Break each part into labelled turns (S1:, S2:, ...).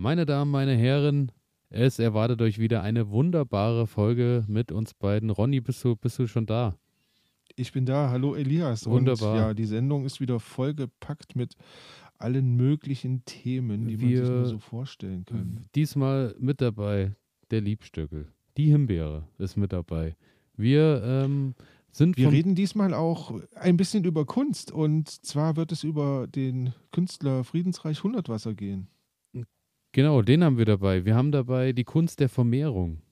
S1: Meine Damen, meine Herren, es erwartet euch wieder eine wunderbare Folge mit uns beiden. Ronny, bist du, bist du schon da?
S2: Ich bin da. Hallo Elias.
S1: Wunderbar.
S2: Und ja, die Sendung ist wieder vollgepackt mit allen möglichen Themen, die
S1: Wir-
S2: man sich nur so vorstellen kann.
S1: Diesmal mit dabei der Liebstöckel. Die Himbeere ist mit dabei. Wir ähm, sind
S2: Wir reden diesmal auch ein bisschen über Kunst und zwar wird es über den Künstler Friedensreich Hundertwasser gehen.
S1: Genau, den haben wir dabei. Wir haben dabei die Kunst der Vermehrung.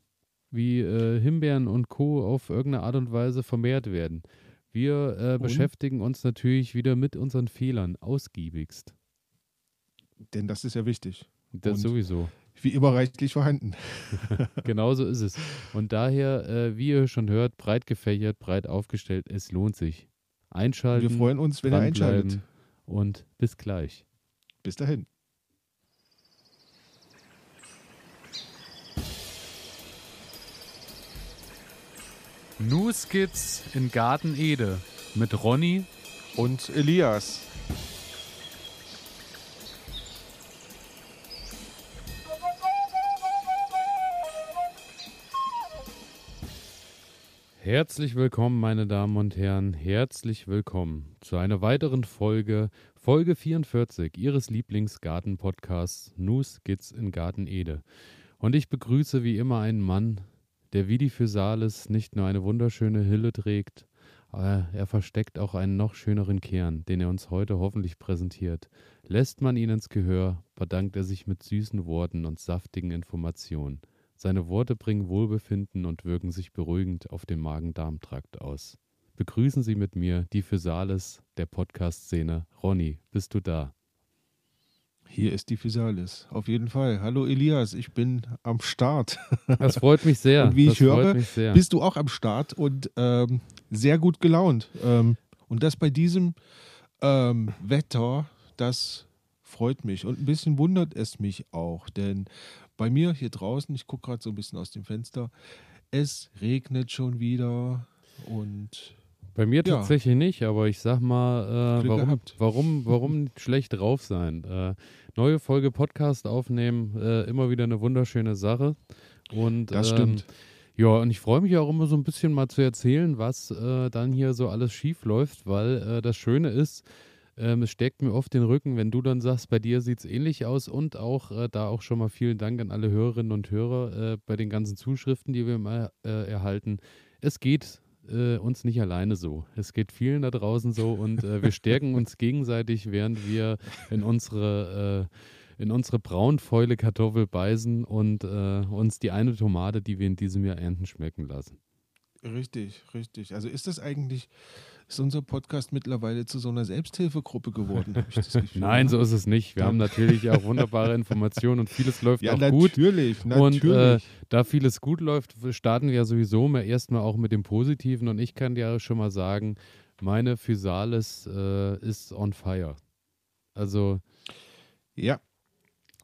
S1: Wie äh, Himbeeren und Co. auf irgendeine Art und Weise vermehrt werden. Wir äh, beschäftigen uns natürlich wieder mit unseren Fehlern ausgiebigst.
S2: Denn das ist ja wichtig.
S1: Das
S2: Und?
S1: sowieso.
S2: Wie immer reichlich vorhanden.
S1: Genauso ist es. Und daher, äh, wie ihr schon hört, breit gefächert, breit aufgestellt. Es lohnt sich. Einschalten.
S2: Wir freuen uns, wenn ihr einschaltet.
S1: Und bis gleich.
S2: Bis dahin.
S1: New Skits in Garten Ede mit Ronny
S2: Und Elias.
S1: Herzlich willkommen, meine Damen und Herren. Herzlich willkommen zu einer weiteren Folge, Folge 44 Ihres Lieblingsgarten-Podcasts New Skits in Garten Ede. Und ich begrüße wie immer einen Mann, der wie die Physalis nicht nur eine wunderschöne Hülle trägt, aber er versteckt auch einen noch schöneren Kern, den er uns heute hoffentlich präsentiert. Lässt man ihn ins Gehör, bedankt er sich mit süßen Worten und saftigen Informationen. Seine Worte bringen Wohlbefinden und wirken sich beruhigend auf den Magen-Darm-Trakt aus. Begrüßen Sie mit mir die Physalis der Podcast-Szene. Ronny, bist du da?
S2: Hier ist die Physalis. Auf jeden Fall. Hallo Elias, ich bin am Start.
S1: Das freut mich sehr.
S2: Und wie
S1: das
S2: ich höre, bist du auch am Start und ähm, sehr gut gelaunt. Ähm, und das bei diesem ähm, Wetter, das freut mich. Und ein bisschen wundert es mich auch, denn bei mir hier draußen, ich gucke gerade so ein bisschen aus dem Fenster, es regnet schon wieder und
S1: Bei mir
S2: Ja.
S1: tatsächlich nicht, aber ich sag mal, äh, warum, warum, warum schlecht drauf sein? Äh, neue Folge Podcast aufnehmen, äh, immer wieder eine wunderschöne Sache. Und,
S2: das
S1: ähm,
S2: stimmt.
S1: Ja, und ich freue mich auch immer so ein bisschen mal zu erzählen, was äh, dann hier so alles schief läuft, weil äh, das Schöne ist, ähm, es stärkt mir oft den Rücken, wenn du dann sagst, bei dir sieht es ähnlich aus und auch äh, da auch schon mal vielen Dank an alle Hörerinnen und Hörer äh, bei den ganzen Zuschriften, die wir immer äh, erhalten. Es geht äh, uns nicht alleine so. Es geht vielen da draußen so und äh, wir stärken uns gegenseitig, während wir in unsere äh, in unsere braunfäule Kartoffel beißen und äh, uns die eine Tomate, die wir in diesem Jahr ernten, schmecken lassen.
S2: Richtig, richtig. Also ist das eigentlich, ist unser Podcast mittlerweile zu so einer Selbsthilfegruppe geworden?
S1: Nein,
S2: ne?
S1: so ist es nicht. Wir haben natürlich auch wunderbare Informationen und vieles läuft
S2: Ja,
S1: auch gut.
S2: natürlich,
S1: Und äh,
S2: natürlich.
S1: da vieles gut läuft, starten wir ja sowieso mal erstmal auch mit dem Positiven. Und ich kann dir schon mal sagen, meine Physalis äh, ist on fire. Also
S2: ja,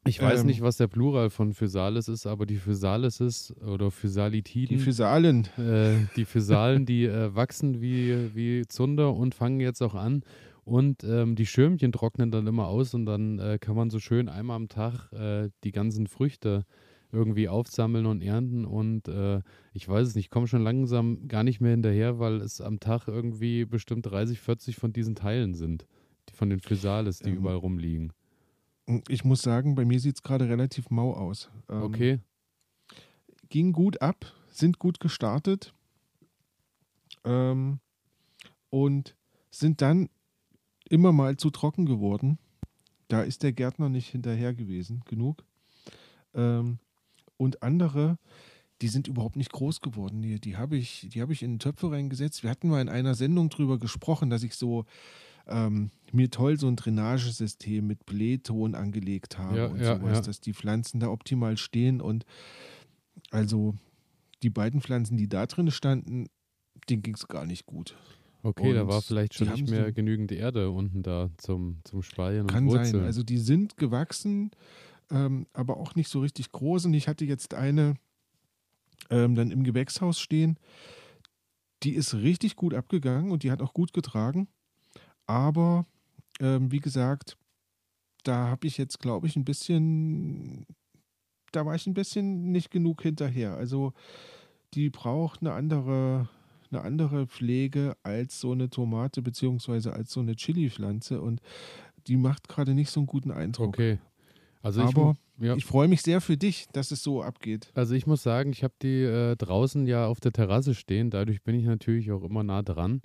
S1: ich weiß
S2: Ähm.
S1: nicht, was der Plural von Physalis ist, aber die Physalis ist oder
S2: die
S1: Physalitiden,
S2: Physalen.
S1: äh, die Physalen, die äh, wachsen wie, wie Zunder und fangen jetzt auch an. Und ähm, die Schirmchen trocknen dann immer aus und dann äh, kann man so schön einmal am Tag äh, die ganzen Früchte irgendwie aufsammeln und ernten. Und äh, ich weiß es nicht, ich komme schon langsam gar nicht mehr hinterher, weil es am Tag irgendwie bestimmt 30, 40 von diesen Teilen sind, die von den Physalis, die
S2: Ähm,
S1: überall rumliegen.
S2: Ich muss sagen, bei mir sieht es gerade relativ mau aus. Ähm,
S1: Okay,
S2: Ging gut ab, sind gut gestartet ähm, und sind dann immer mal zu trocken geworden. Da ist der Gärtner nicht hinterher gewesen, genug. Ähm, und andere, die sind überhaupt nicht groß geworden. Die, die habe ich, die hab ich in Töpfe reingesetzt. Wir hatten mal in einer Sendung drüber gesprochen, dass ich so ähm, mir toll so ein Drainagesystem mit Blähton angelegt habe
S1: Ja,
S2: und
S1: ja,
S2: sowas,
S1: ja.
S2: dass die Pflanzen da optimal stehen. Und also die beiden Pflanzen, die da drin standen, denen ging es gar nicht gut.
S1: okay, da
S2: und
S1: war vielleicht schon nicht mehr
S2: so-
S1: genügend Erde unten da zum, zum Speiern
S2: Kann
S1: und
S2: sein.
S1: Wurzeln.
S2: Also die sind gewachsen, ähm, aber auch nicht so richtig groß. Und ich hatte jetzt eine ähm, dann im Gewächshaus stehen. Die ist richtig gut abgegangen und die hat auch gut getragen. Aber ähm, wie gesagt, da habe ich jetzt, glaube ich, ein bisschen, da war ich ein bisschen nicht genug hinterher. Also die braucht eine andere, eine andere Pflege als so eine Tomate beziehungsweise als so eine Chili-Pflanze und die macht gerade nicht so einen guten Eindruck.
S1: Okay. Also
S2: Aber
S1: ich, ja.
S2: ich freue mich sehr für dich, dass es so abgeht.
S1: Also ich muss sagen, ich habe die äh, draußen ja auf der Terrasse stehen, dadurch bin ich natürlich auch immer nah dran.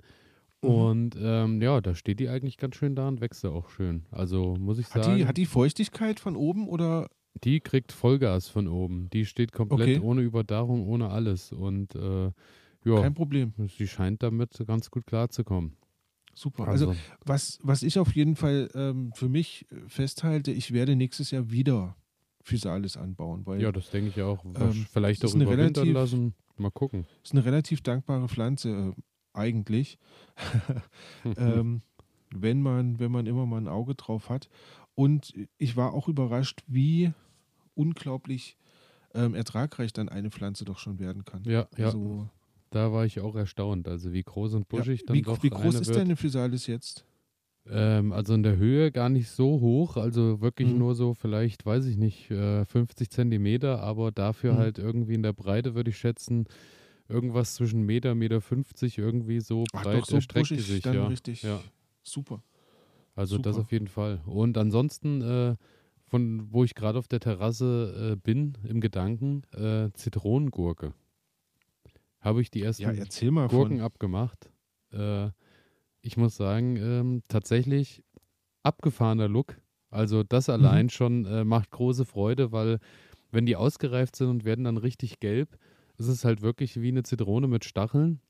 S2: Mhm.
S1: Und ähm, ja, da steht die eigentlich ganz schön da und wächst ja auch schön. Also muss ich
S2: Hat
S1: sagen,
S2: die, hat die Feuchtigkeit von oben oder?
S1: die kriegt Vollgas von oben. Die steht komplett
S2: Okay.
S1: ohne Überdachung, ohne alles. Und äh, ja,
S2: Kein Problem.
S1: sie scheint damit ganz gut klarzukommen.
S2: Super. Also was, was ich auf jeden Fall ähm, für mich festhalte, ich werde nächstes Jahr wieder Physalis anbauen, weil
S1: ja, das denke ich auch.
S2: Ähm,
S1: Vielleicht
S2: ist
S1: auch überwintern
S2: relativ-
S1: lassen. Mal gucken.
S2: es eine relativ dankbare Pflanze äh, eigentlich, ähm, wenn man wenn man immer mal ein Auge drauf hat. Und ich war auch überrascht, wie unglaublich ähm, ertragreich dann eine Pflanze doch schon werden kann.
S1: ja, ja,
S2: Also,
S1: da war ich auch erstaunt. Also wie groß und buschig
S2: ja,
S1: dann
S2: wie,
S1: doch
S2: wie groß ist
S1: wird.
S2: deine Physalis jetzt?
S1: Ähm, also in der Höhe gar nicht so hoch, also wirklich
S2: Mhm.
S1: nur so vielleicht, weiß ich nicht, äh, 50 Zentimeter, aber dafür
S2: Mhm.
S1: halt irgendwie in der Breite würde ich schätzen, irgendwas zwischen Meter, Meter 50 irgendwie so
S2: Ach,
S1: breit
S2: doch so
S1: erstreckt die sich,
S2: dann
S1: ja.
S2: richtig
S1: ja.
S2: super.
S1: Also das
S2: Super.
S1: auf jeden Fall. Und ansonsten, äh, von wo ich gerade auf der Terrasse äh, bin, im Gedanken, äh, Zitronengurke. Habe ich die ersten
S2: Ja,
S1: Gurken
S2: von.
S1: abgemacht. Äh, ich muss sagen, ähm, tatsächlich abgefahrener Look. Also das allein
S2: Mhm.
S1: schon äh, macht große Freude, weil wenn die ausgereift sind und werden dann richtig gelb, ist es halt wirklich wie eine Zitrone mit Stacheln.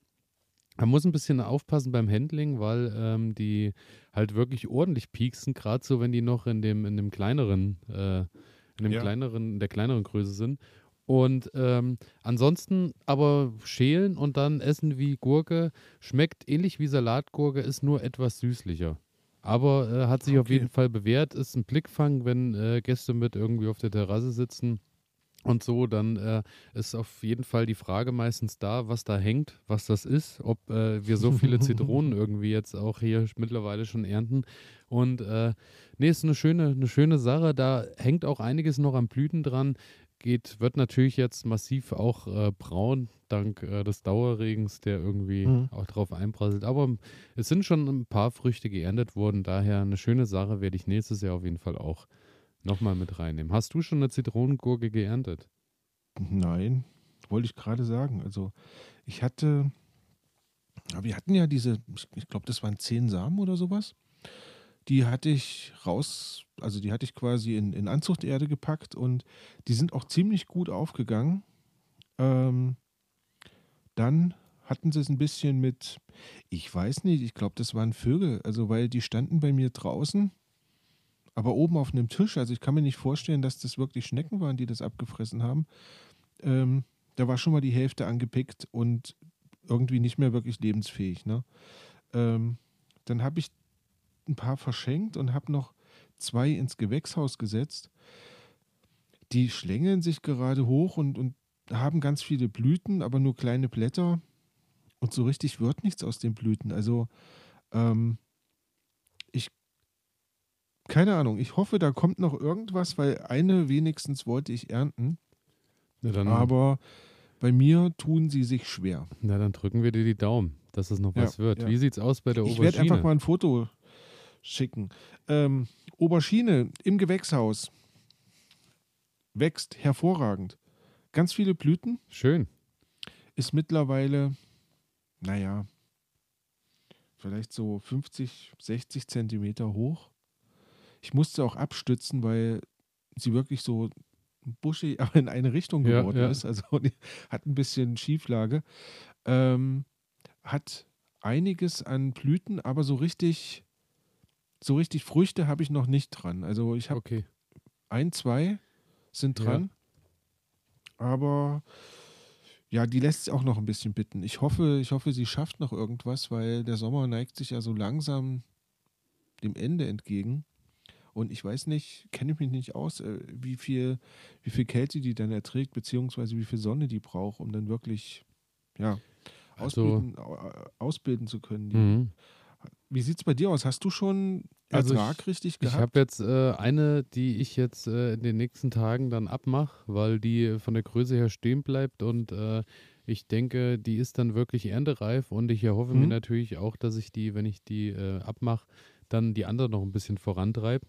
S1: Man muss ein bisschen aufpassen beim Handling, weil ähm, die halt wirklich ordentlich pieksen, gerade so, wenn die noch in dem, in dem kleineren, äh, in dem
S2: Ja.
S1: kleineren, in der kleineren Größe sind. Und ähm, ansonsten aber schälen und dann essen wie Gurke. Schmeckt ähnlich wie Salatgurke, ist nur etwas süßlicher. Aber äh, hat sich auf
S2: Okay.
S1: jeden Fall bewährt, ist ein Blickfang, wenn äh, Gäste mit irgendwie auf der Terrasse sitzen und so, dann äh, ist auf jeden Fall die Frage meistens da, was da hängt, was das ist, ob äh, wir so viele Zitronen irgendwie jetzt auch hier mittlerweile schon ernten. Und äh, nee, ist eine schöne, eine schöne Sache. Da hängt auch einiges noch am Blüten dran. Geht, wird natürlich jetzt massiv auch äh, braun, dank äh, des Dauerregens, der irgendwie
S2: Mhm.
S1: auch drauf einprasselt. Aber es sind schon ein paar Früchte geerntet worden. Daher eine schöne Sache werde ich nächstes Jahr auf jeden Fall auch nochmal mit reinnehmen. Hast du schon eine Zitronengurke geerntet?
S2: Nein, wollte ich gerade sagen. Also ich hatte, wir hatten ja diese, ich, ich glaube, das waren zehn Samen oder sowas. Die hatte ich raus, also die hatte ich quasi in, in Anzuchterde gepackt und die sind auch ziemlich gut aufgegangen. Ähm, dann hatten sie es ein bisschen mit, ich weiß nicht, ich glaube, das waren Vögel, also weil die standen bei mir draußen, aber oben auf einem Tisch. Also ich kann mir nicht vorstellen, dass das wirklich Schnecken waren, die das abgefressen haben. Ähm, da war schon mal die Hälfte angepickt und irgendwie nicht mehr wirklich lebensfähig. Ne? Ähm, dann habe ich ein paar verschenkt und habe noch zwei ins Gewächshaus gesetzt. Die schlängeln sich gerade hoch und, und haben ganz viele Blüten, aber nur kleine Blätter. Und so richtig wird nichts aus den Blüten. Also ähm, keine Ahnung, ich hoffe, da kommt noch irgendwas, weil eine wenigstens wollte ich ernten.
S1: Na dann,
S2: Aber bei mir tun sie sich schwer.
S1: na, dann drücken wir dir die Daumen, dass es noch
S2: Ja,
S1: was wird.
S2: ja.
S1: Wie sieht's aus bei der
S2: Ich werde
S1: Aubergine?
S2: einfach mal ein Foto schicken. Ähm, Aubergine im Gewächshaus wächst hervorragend. Ganz viele Blüten,
S1: Schön.
S2: ist mittlerweile, naja, vielleicht so 50, 60 Zentimeter hoch. Ich musste auch abstützen, weil sie wirklich so buschig, aber in eine Richtung
S1: Ja,
S2: geworden
S1: ja.
S2: ist. Also hat ein bisschen Schieflage. Ähm, hat einiges an Blüten, aber so richtig, so richtig Früchte habe ich noch nicht dran. Also ich habe
S1: Okay.
S2: ein, zwei sind
S1: Ja.
S2: dran. Aber ja, die lässt sich auch noch ein bisschen bitten. Ich hoffe, ich hoffe, sie schafft noch irgendwas, weil der Sommer neigt sich ja so langsam dem Ende entgegen. Und ich weiß nicht, kenne ich mich nicht aus, äh, wie viel, wie viel Kälte die dann erträgt, beziehungsweise wie viel Sonne die braucht, um dann wirklich ja,
S1: Also-
S2: ausbilden, au- ausbilden zu können.
S1: Mhm.
S2: Wie sieht es bei dir aus? Hast du schon also Ertrag ich, richtig
S1: gehabt? Ich habe jetzt äh, eine, die ich jetzt äh, in den nächsten Tagen dann abmache, weil die von der Größe her stehen bleibt und äh, ich denke, die ist dann wirklich erntereif und ich erhoffe mhm. mir natürlich auch, dass ich die, wenn ich die äh, abmache, dann die andere noch ein bisschen vorantreibe.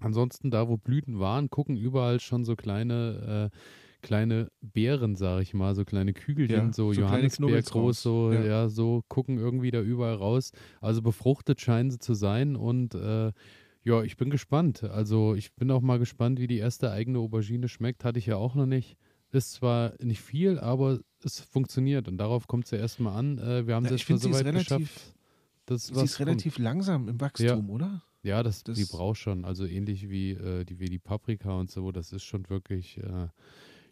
S1: Ansonsten da, wo Blüten waren, gucken überall schon so kleine äh, kleine Beeren, sag ich mal, so kleine Kügelchen, ja, so, so Johannisbeer groß, so, ja. ja. so gucken irgendwie da überall raus. Also befruchtet scheinen sie zu sein und äh, ja, ich bin gespannt. Also ich bin auch mal gespannt, wie die erste eigene Aubergine schmeckt. Hatte ich ja auch noch nicht. Ist zwar nicht viel, aber es funktioniert und darauf kommt es ja erstmal an. Äh, wir haben es jetzt schon so weit relativ, geschafft.
S2: Dass sie ist relativ langsam im Wachstum,
S1: ja.
S2: oder?
S1: Ja, das, das, die braucht schon. Also ähnlich wie, äh, die, wie die Paprika und so. Das ist schon wirklich äh,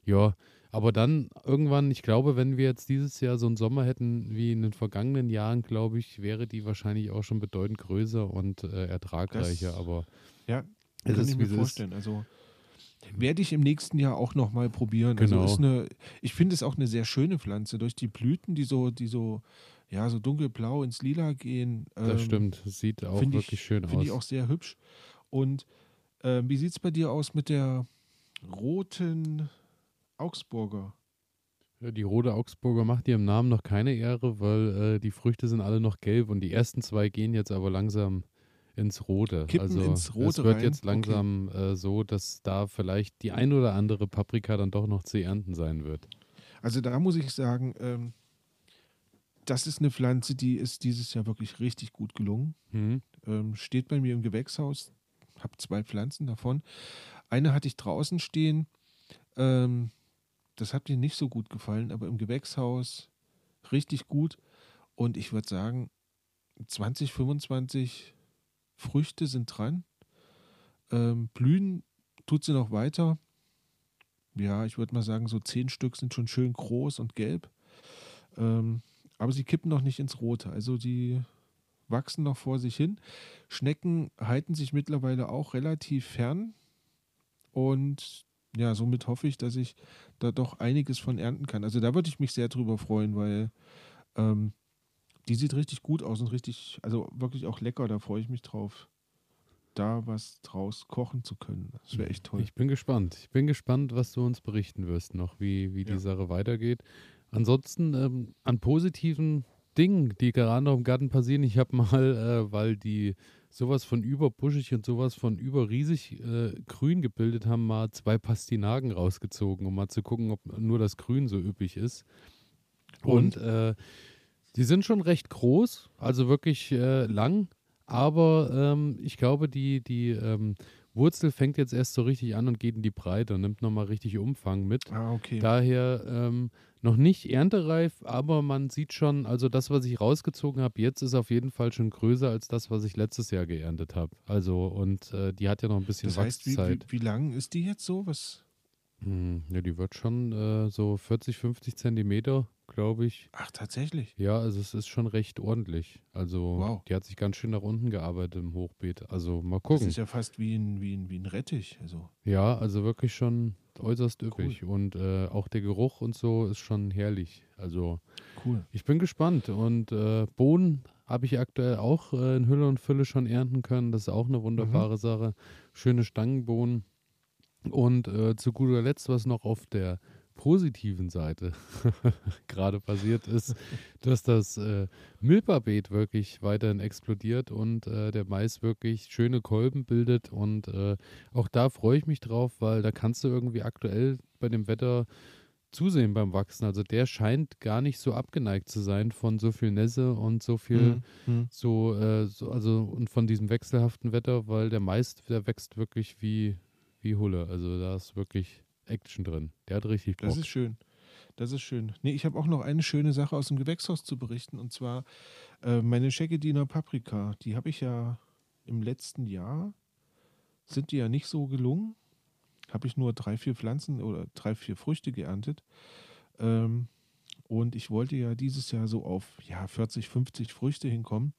S1: ja, aber dann irgendwann, ich glaube, wenn wir jetzt dieses Jahr so einen Sommer hätten wie in den vergangenen Jahren, glaube ich, wäre die wahrscheinlich auch schon bedeutend größer und äh, ertragreicher. Das, aber
S2: ja, kann ist, ich mir vorstellen. Ist. Also werde ich im nächsten Jahr auch noch mal probieren. Also, genau. Also eine, ich finde es auch eine sehr schöne Pflanze durch die Blüten, die so, die so ja, so dunkelblau ins Lila gehen.
S1: Ähm, das stimmt, sieht auch wirklich ich, schön aus.
S2: Finde ich auch sehr hübsch. Und äh, wie sieht es bei dir aus mit der roten Augsburger.
S1: Die rote Augsburger macht ihrem Namen noch keine Ehre, weil äh, die Früchte sind alle noch gelb und die ersten zwei gehen jetzt aber langsam ins Rote.
S2: Kippen
S1: also
S2: ins Rote
S1: es wird
S2: rein.
S1: jetzt langsam okay. äh, so, dass da vielleicht die ein oder andere Paprika dann doch noch zu ernten sein wird.
S2: Also da muss ich sagen, ähm, das ist eine Pflanze, die ist dieses Jahr wirklich richtig gut gelungen. Mhm. Ähm, steht bei mir im Gewächshaus, habe zwei Pflanzen davon. Eine hatte ich draußen stehen. Ähm, das hat mir nicht so gut gefallen, aber im Gewächshaus richtig gut. Und ich würde sagen, 20, 25 Früchte sind dran. Ähm, blühen tut sie noch weiter. Ja, ich würde mal sagen, so zehn Stück sind schon schön groß und gelb. Ähm, aber sie kippen noch nicht ins Rote. Also die wachsen noch vor sich hin. Schnecken halten sich mittlerweile auch relativ fern. Und ja, somit hoffe ich, dass ich da doch einiges von ernten kann. Also da würde ich mich sehr drüber freuen, weil ähm, die sieht richtig gut aus und richtig, also wirklich auch lecker. Da freue ich mich drauf, da was draus kochen zu können. Das wäre echt toll.
S1: Ich bin gespannt. Ich bin gespannt, was du uns berichten wirst noch, wie, wie die ja. Sache weitergeht. Ansonsten ähm, an positiven Dingen, die gerade noch im Garten passieren. Ich habe mal, äh, weil die sowas von überbuschig und sowas von überriesig äh, grün gebildet haben, mal zwei Pastinaken rausgezogen, um mal zu gucken, ob nur das Grün so üppig ist. Und, und äh, die sind schon recht groß, also wirklich äh, lang, aber ähm, ich glaube, die, die ähm, Wurzel fängt jetzt erst so richtig an und geht in die Breite und nimmt nochmal richtig Umfang mit.
S2: Ah, okay.
S1: Daher ähm, noch nicht erntereif, aber man sieht schon, also das, was ich rausgezogen habe, jetzt ist auf jeden Fall schon größer als das, was ich letztes Jahr geerntet habe. Also, und äh, die hat ja noch ein bisschen das heißt,
S2: Wachszeit. Wie, wie, wie, lang ist die jetzt so? Was?
S1: Hm, ja, die wird schon äh, so 40, 50 Zentimeter glaube ich.
S2: Ach, tatsächlich?
S1: Ja, also es ist schon recht ordentlich. Also wow. die hat sich ganz schön nach unten gearbeitet im Hochbeet. Also mal gucken. Das
S2: ist ja fast wie ein, wie ein, wie ein Rettich. Also.
S1: Ja, also wirklich schon äußerst üppig. Cool. Und äh, auch der Geruch und so ist schon herrlich. Also
S2: cool.
S1: ich bin gespannt. Und äh, Bohnen habe ich aktuell auch äh, in Hülle und Fülle schon ernten können. Das ist auch eine wunderbare mhm. Sache. Schöne Stangenbohnen. Und äh, zu guter Letzt, was noch auf der positiven Seite gerade passiert ist, dass das äh, Milperbeet wirklich weiterhin explodiert und äh, der Mais wirklich schöne Kolben bildet. Und äh, auch da freue ich mich drauf, weil da kannst du irgendwie aktuell bei dem Wetter zusehen beim Wachsen. Also der scheint gar nicht so abgeneigt zu sein von so viel Nässe und so viel mhm. so, äh, so, also und von diesem wechselhaften Wetter, weil der Mais, der wächst wirklich wie, wie Hulle. Also da ist wirklich Action drin. Der hat richtig Bock.
S2: Das ist schön. Das ist schön. Nee, ich habe auch noch eine schöne Sache aus dem Gewächshaus zu berichten und zwar äh, meine Scheckediner Paprika. Die habe ich ja im letzten Jahr, sind die ja nicht so gelungen. Habe ich nur drei, vier Pflanzen oder drei, vier Früchte geerntet. Ähm, und ich wollte ja dieses Jahr so auf ja, 40, 50 Früchte hinkommen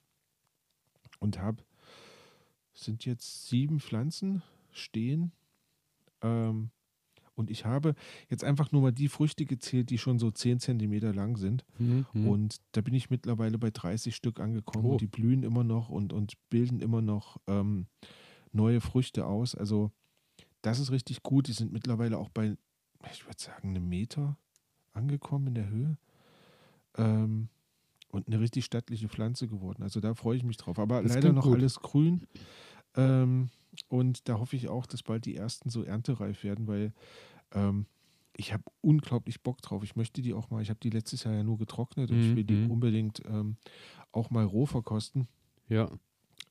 S2: und habe, sind jetzt sieben Pflanzen stehen. Ähm, Und ich habe jetzt einfach nur mal die Früchte gezählt, die schon so 10 Zentimeter lang sind.
S1: Mhm.
S2: Und da bin ich mittlerweile bei 30 Stück angekommen.
S1: Oh.
S2: Und die blühen immer noch und, und bilden immer noch ähm, neue Früchte aus. Also das ist richtig gut. Die sind mittlerweile auch bei, ich würde sagen, einem Meter angekommen in der Höhe. Ähm, und eine richtig stattliche Pflanze geworden. Also da freue ich mich drauf. Aber
S1: Das
S2: leider noch
S1: gut.
S2: alles grün. Ähm, und da hoffe ich auch, dass bald die ersten so erntereif werden, weil ähm, ich habe unglaublich Bock drauf. Ich möchte die auch mal, ich habe die letztes Jahr ja nur getrocknet und ich will die
S1: Mhm.
S2: unbedingt ähm, auch mal roh verkosten.
S1: Ja.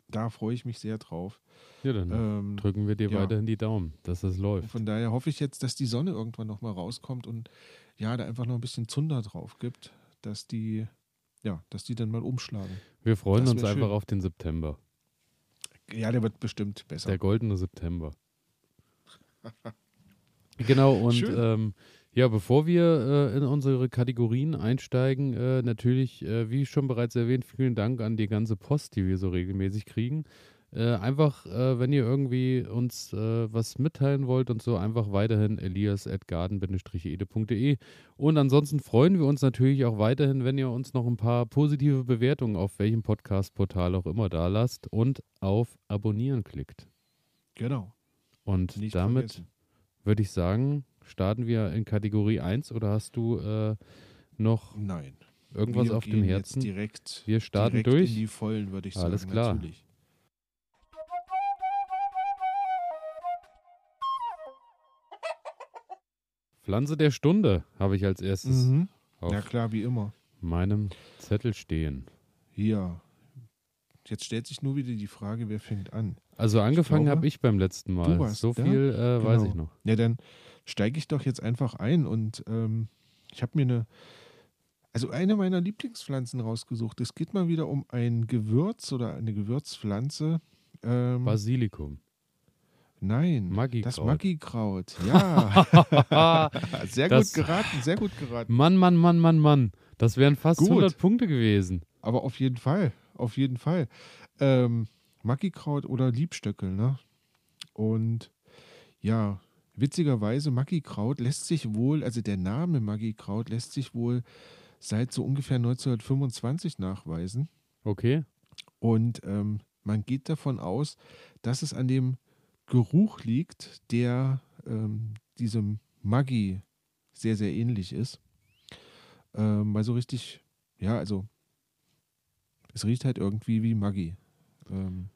S2: Da freue ich mich sehr drauf.
S1: ja, dann
S2: Ähm,
S1: drücken wir dir
S2: ja.
S1: weiterhin die Daumen, dass das läuft.
S2: von daher hoffe ich jetzt, dass die Sonne irgendwann noch mal rauskommt und ja, da einfach noch ein bisschen Zunder drauf gibt, dass die, ja, dass die dann mal umschlagen.
S1: Wir freuen uns
S2: wär
S1: einfach
S2: schön.
S1: auf den September.
S2: Ja, der wird bestimmt besser.
S1: Der goldene September. genau, und ähm, ja, bevor wir äh, in unsere Kategorien einsteigen, äh, natürlich, äh, wie schon bereits erwähnt, vielen Dank an die ganze Post, die wir so regelmäßig kriegen. Äh, einfach, äh, wenn ihr irgendwie uns äh, was mitteilen wollt und so, einfach weiterhin elias.garden-ede.de. Und ansonsten freuen wir uns natürlich auch weiterhin, wenn ihr uns noch ein paar positive Bewertungen auf welchem Podcast-Portal auch immer da lasst und auf Abonnieren klickt.
S2: genau.
S1: Und
S2: Nicht
S1: damit würde ich sagen, starten wir in Kategorie 1 oder hast du äh, noch
S2: Nein.
S1: irgendwas
S2: wir
S1: auf dem Herzen?
S2: Direkt,
S1: wir starten
S2: direkt
S1: durch.
S2: in die Vollen, würde ich
S1: Alles
S2: sagen.
S1: klar.
S2: Natürlich.
S1: Pflanze der Stunde habe ich als erstes
S2: Mhm.
S1: auf
S2: Ja klar, wie immer.
S1: meinem Zettel stehen.
S2: Ja. Jetzt stellt sich nur wieder die Frage, wer fängt an?
S1: Also angefangen habe ich beim letzten Mal.
S2: warst,
S1: so
S2: ja?
S1: viel äh, weiß
S2: Genau.
S1: ich noch.
S2: Ja, dann steige ich doch jetzt einfach ein und ähm, ich habe mir eine, also eine meiner Lieblingspflanzen rausgesucht. Es geht mal wieder um ein Gewürz oder eine Gewürzpflanze. Ähm,
S1: Basilikum.
S2: Nein,
S1: Maggi-Kraut.
S2: das Maggi-Kraut. Ja, sehr
S1: Das-
S2: gut geraten, sehr gut geraten.
S1: Mann, Mann, Mann, Mann, Mann. Das wären fast
S2: Gut.
S1: 100 Punkte gewesen.
S2: Aber auf jeden Fall, auf jeden Fall. Ähm, Maggi-Kraut oder Liebstöckel, ne? Und ja, witzigerweise, Maggi-Kraut lässt sich wohl, also der Name Maggi-Kraut lässt sich wohl seit so ungefähr 1925 nachweisen.
S1: Okay.
S2: Und ähm, man geht davon aus, dass es an dem Geruch liegt, der ähm, diesem Maggi sehr, sehr ähnlich ist. Ähm, weil so richtig, ja, also es riecht halt irgendwie wie Maggi. Ähm,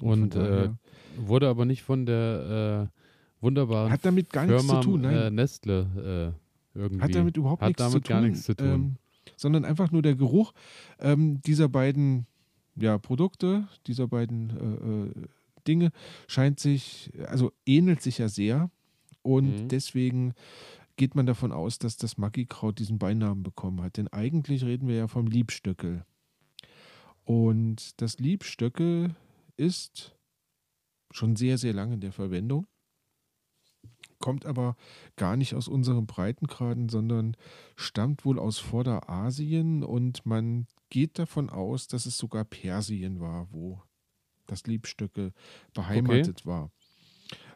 S1: Und äh, wurde aber nicht von der äh, wunderbaren
S2: hat damit gar nichts
S1: Firma
S2: zu tun, nein.
S1: Äh, Nestle äh, irgendwie.
S2: hat damit überhaupt
S1: Hat
S2: nichts,
S1: damit
S2: zu
S1: gar
S2: tun,
S1: nichts zu tun.
S2: Ähm, sondern einfach nur der Geruch ähm, dieser beiden ja, Produkte, dieser beiden äh, äh, Dinge scheint sich, also ähnelt sich ja sehr und
S1: Mhm.
S2: deswegen geht man davon aus, dass das Maggi-Kraut diesen Beinamen bekommen hat. Denn eigentlich reden wir ja vom Liebstöckel. Und das Liebstöckel ist schon sehr, sehr lange in der Verwendung, kommt aber gar nicht aus unserem Breitengraden, sondern stammt wohl aus Vorderasien und man geht davon aus, dass es sogar Persien war, wo das Liebstöckel beheimatet war.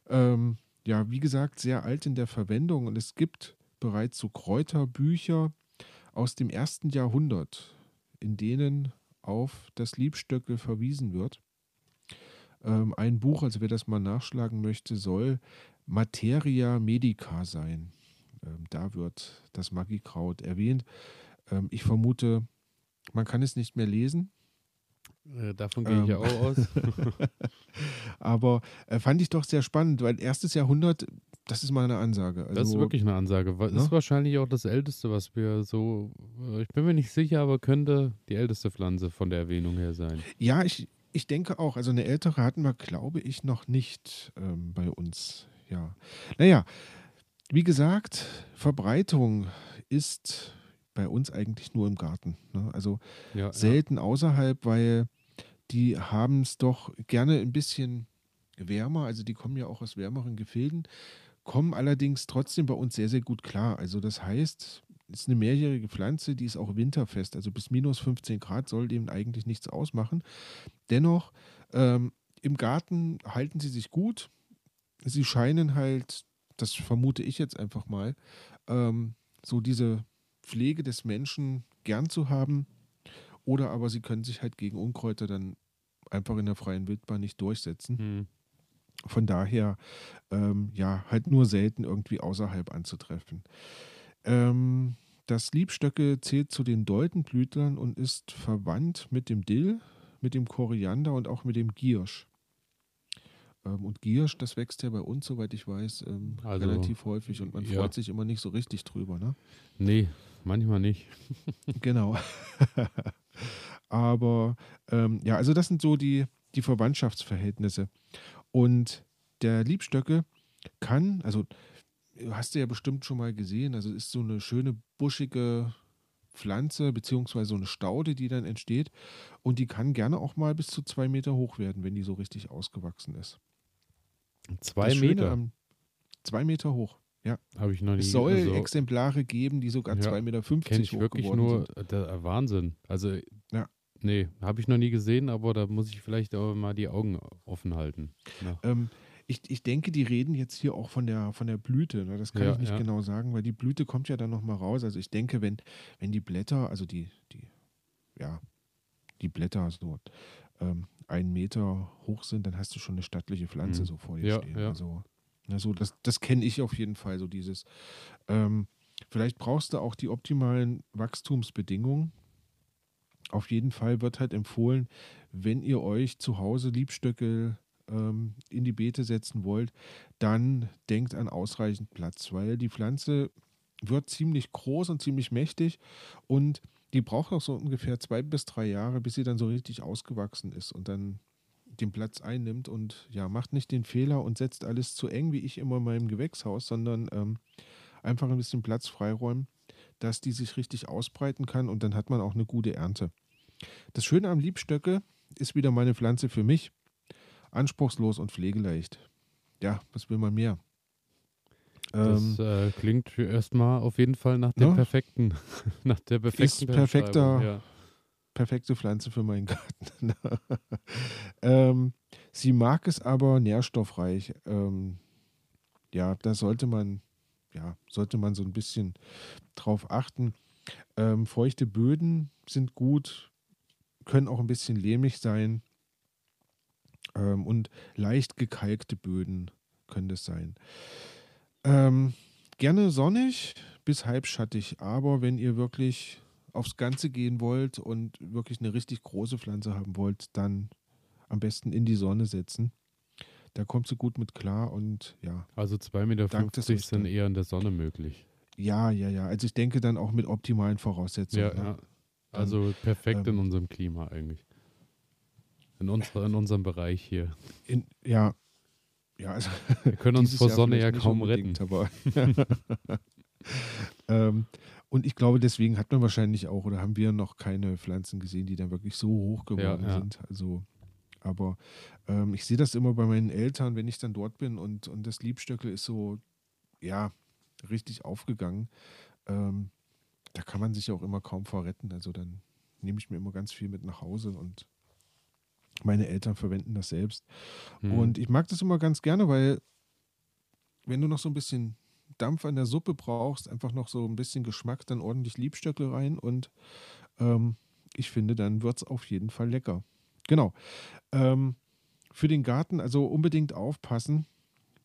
S2: Ähm, ja, wie gesagt, sehr alt in der Verwendung und es gibt bereits so Kräuterbücher aus dem ersten Jahrhundert, in denen auf das Liebstöckel verwiesen wird. Ähm, ein Buch, also wer das mal nachschlagen möchte, soll Materia Medica sein. Ähm, da wird das Maggikraut erwähnt. Ähm, ich vermute, man kann es nicht mehr lesen,
S1: davon gehe ich ja
S2: Ähm.
S1: auch aus.
S2: aber äh, fand ich doch sehr spannend, weil erstes Jahrhundert, das ist mal eine Ansage. Also,
S1: Das ist wirklich eine Ansage.
S2: Ne?
S1: Ist wahrscheinlich auch das älteste, was wir so. äh, Ich bin mir nicht sicher, aber könnte die älteste Pflanze von der Erwähnung her sein.
S2: Ja, ich, ich denke auch. Also eine ältere hatten wir, glaube ich, noch nicht ähm, bei uns. Ja. Naja, wie gesagt, Verbreitung ist bei uns eigentlich nur im Garten. Ne? Also
S1: Ja,
S2: selten außerhalb, weil die haben es doch gerne ein bisschen wärmer. Also die kommen ja auch aus wärmeren Gefilden, kommen allerdings trotzdem bei uns sehr, sehr gut klar. Also das heißt, es ist eine mehrjährige Pflanze, die ist auch winterfest. Also bis minus 15 Grad soll dem eigentlich nichts ausmachen. Dennoch, ähm, im Garten halten sie sich gut. Sie scheinen halt das vermute ich jetzt einfach mal, ähm, so diese Pflege des Menschen gern zu haben. Oder aber sie können sich halt gegen Unkräuter dann einfach in der freien Wildbahn nicht durchsetzen.
S1: Hm.
S2: Von daher, ähm, ja, halt nur selten irgendwie außerhalb anzutreffen. Ähm, das Liebstöcke zählt zu den Doldenblütlern und ist verwandt mit dem Dill, mit dem Koriander und auch mit dem Giersch. Ähm, und Giersch, das wächst ja bei uns, soweit ich weiß, ähm,
S1: Also,
S2: relativ häufig und man
S1: ja.
S2: freut sich immer nicht so richtig drüber, ne?
S1: Nee, manchmal nicht.
S2: Genau. Aber ähm, ja, also das sind so die, die Verwandtschaftsverhältnisse. Und der Liebstöcke kann, also hast du ja bestimmt schon mal gesehen, also ist so eine schöne buschige Pflanze beziehungsweise so eine Staude, die dann entsteht und die kann gerne auch mal bis zu zwei Meter hoch werden, wenn die so richtig ausgewachsen ist.
S1: Zwei Meter
S2: am- zwei Meter hoch.
S1: Habe ich noch nie
S2: Es soll
S1: also,
S2: Exemplare geben, die sogar
S1: Ja,
S2: 2,50 Meter
S1: Kenne ich
S2: hoch
S1: wirklich nur, äh, der Wahnsinn. Also,
S2: Ja.
S1: nee, habe ich noch nie gesehen, aber da muss ich vielleicht auch mal die Augen offen halten. Ja.
S2: Ähm, ich, ich denke, die reden jetzt hier auch von der, von der Blüte. Ne? Das kann
S1: Ja,
S2: ich nicht
S1: ja.
S2: genau sagen, weil die Blüte kommt ja dann nochmal raus. Also ich denke, wenn, wenn die Blätter, also die, die, ja, die Blätter so ähm, einen Meter hoch sind, dann hast du schon eine stattliche Pflanze
S1: Mhm.
S2: so vor dir
S1: Ja,
S2: stehen.
S1: ja.
S2: Also, also das, das kenne ich auf jeden Fall, so dieses. Ähm, vielleicht brauchst du auch die optimalen Wachstumsbedingungen. Auf jeden Fall wird halt empfohlen, wenn ihr euch zu Hause Liebstöcke ähm, in die Beete setzen wollt, dann denkt an ausreichend Platz, weil die Pflanze wird ziemlich groß und ziemlich mächtig und die braucht auch so ungefähr zwei bis drei Jahre, bis sie dann so richtig ausgewachsen ist und dann den Platz einnimmt und ja, macht nicht den Fehler und setzt alles zu eng, wie ich immer in meinem Gewächshaus, sondern ähm, einfach ein bisschen Platz freiräumen, dass die sich richtig ausbreiten kann und dann hat man auch eine gute Ernte. Das Schöne am Liebstöcke ist wieder meine Pflanze für mich. Anspruchslos und pflegeleicht. Ja, was will man mehr?
S1: Das
S2: Ähm,
S1: äh, klingt erstmal auf jeden Fall nach dem
S2: Ne?
S1: perfekten, nach der perfekten
S2: perfekter-
S1: Beschreibung, Ja.
S2: Perfekte Pflanze für meinen Garten. ähm, sie mag es aber nährstoffreich. Ähm, ja, da sollte man, ja, sollte man so ein bisschen drauf achten. Ähm, feuchte Böden sind gut, können auch ein bisschen lehmig sein. Ähm, und leicht gekalkte Böden können das sein. Ähm, gerne sonnig bis halbschattig, aber wenn ihr wirklich aufs Ganze gehen wollt und wirklich eine richtig große Pflanze haben wollt, dann am besten in die Sonne setzen. Da kommt sie gut mit klar und ja,
S1: Also 2,50 Meter sind
S2: Östern.
S1: eher in der Sonne möglich.
S2: ja, ja, ja. Also ich denke dann auch mit optimalen Voraussetzungen.
S1: Ja,
S2: ne?
S1: ja. Also perfekt in
S2: ähm,
S1: unserem Klima eigentlich. In, unserer, in unserem Bereich hier.
S2: In, ja. Ja, also
S1: Wir können uns vor
S2: Jahr
S1: Sonne ja kaum retten.
S2: Aber ähm, und ich glaube, deswegen hat man wahrscheinlich auch oder haben wir noch keine Pflanzen gesehen, die dann wirklich so hoch geworden
S1: Ja, ja.
S2: sind. Also, aber ähm, ich sehe das immer bei meinen Eltern, wenn ich dann dort bin und, und das Liebstöckel ist so, ja, richtig aufgegangen. Ähm, da kann man sich auch immer kaum vor retten. Also dann nehme ich mir immer ganz viel mit nach Hause und meine Eltern verwenden das selbst.
S1: Hm.
S2: Und ich mag das immer ganz gerne, weil wenn du noch so ein bisschen Dampf an der Suppe brauchst, einfach noch so ein bisschen Geschmack, dann ordentlich Liebstöckel rein und ähm, ich finde, dann wird es auf jeden Fall lecker. Genau. Ähm, für den Garten also unbedingt aufpassen.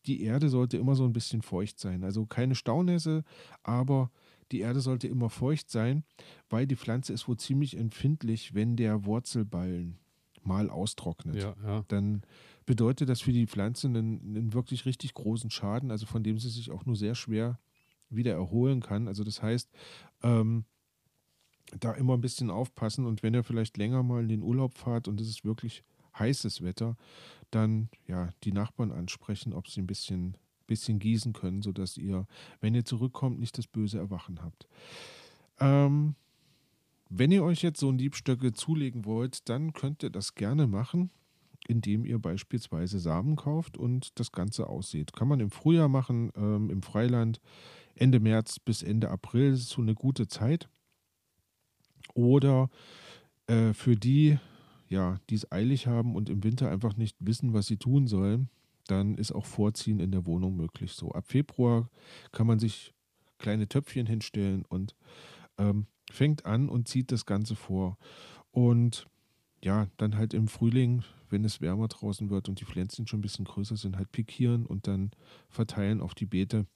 S2: Die Erde sollte immer so ein bisschen feucht sein. Also keine Staunässe, aber die Erde sollte immer feucht sein, weil die Pflanze ist wohl ziemlich empfindlich, wenn der Wurzelballen mal austrocknet
S1: ja, ja.
S2: dann bedeutet das für die Pflanze einen, einen wirklich richtig großen Schaden, also von dem sie sich auch nur sehr schwer wieder erholen kann. Also das heißt, ähm, da immer ein bisschen aufpassen und wenn ihr vielleicht länger mal in den Urlaub fahrt und es ist wirklich heißes Wetter, dann ja die Nachbarn ansprechen, ob sie ein bisschen, bisschen gießen können, sodass ihr, wenn ihr zurückkommt, nicht das böse Erwachen habt. Ähm, wenn ihr euch jetzt so ein Liebstöcke zulegen wollt, dann könnt ihr das gerne machen, indem ihr beispielsweise Samen kauft und das Ganze aussieht. Kann man im Frühjahr machen, ähm, im Freiland, Ende März bis Ende April, das ist so eine gute Zeit. Oder äh, für die, ja, die es eilig haben und im Winter einfach nicht wissen, was sie tun sollen, dann ist auch Vorziehen in der Wohnung möglich. So ab Februar kann man sich kleine Töpfchen hinstellen und ähm, fängt an und zieht das Ganze vor. Und ja, dann halt im Frühling, wenn es wärmer draußen wird und die Pflänzchen schon ein bisschen größer sind, halt pikieren und dann verteilen auf die Beete.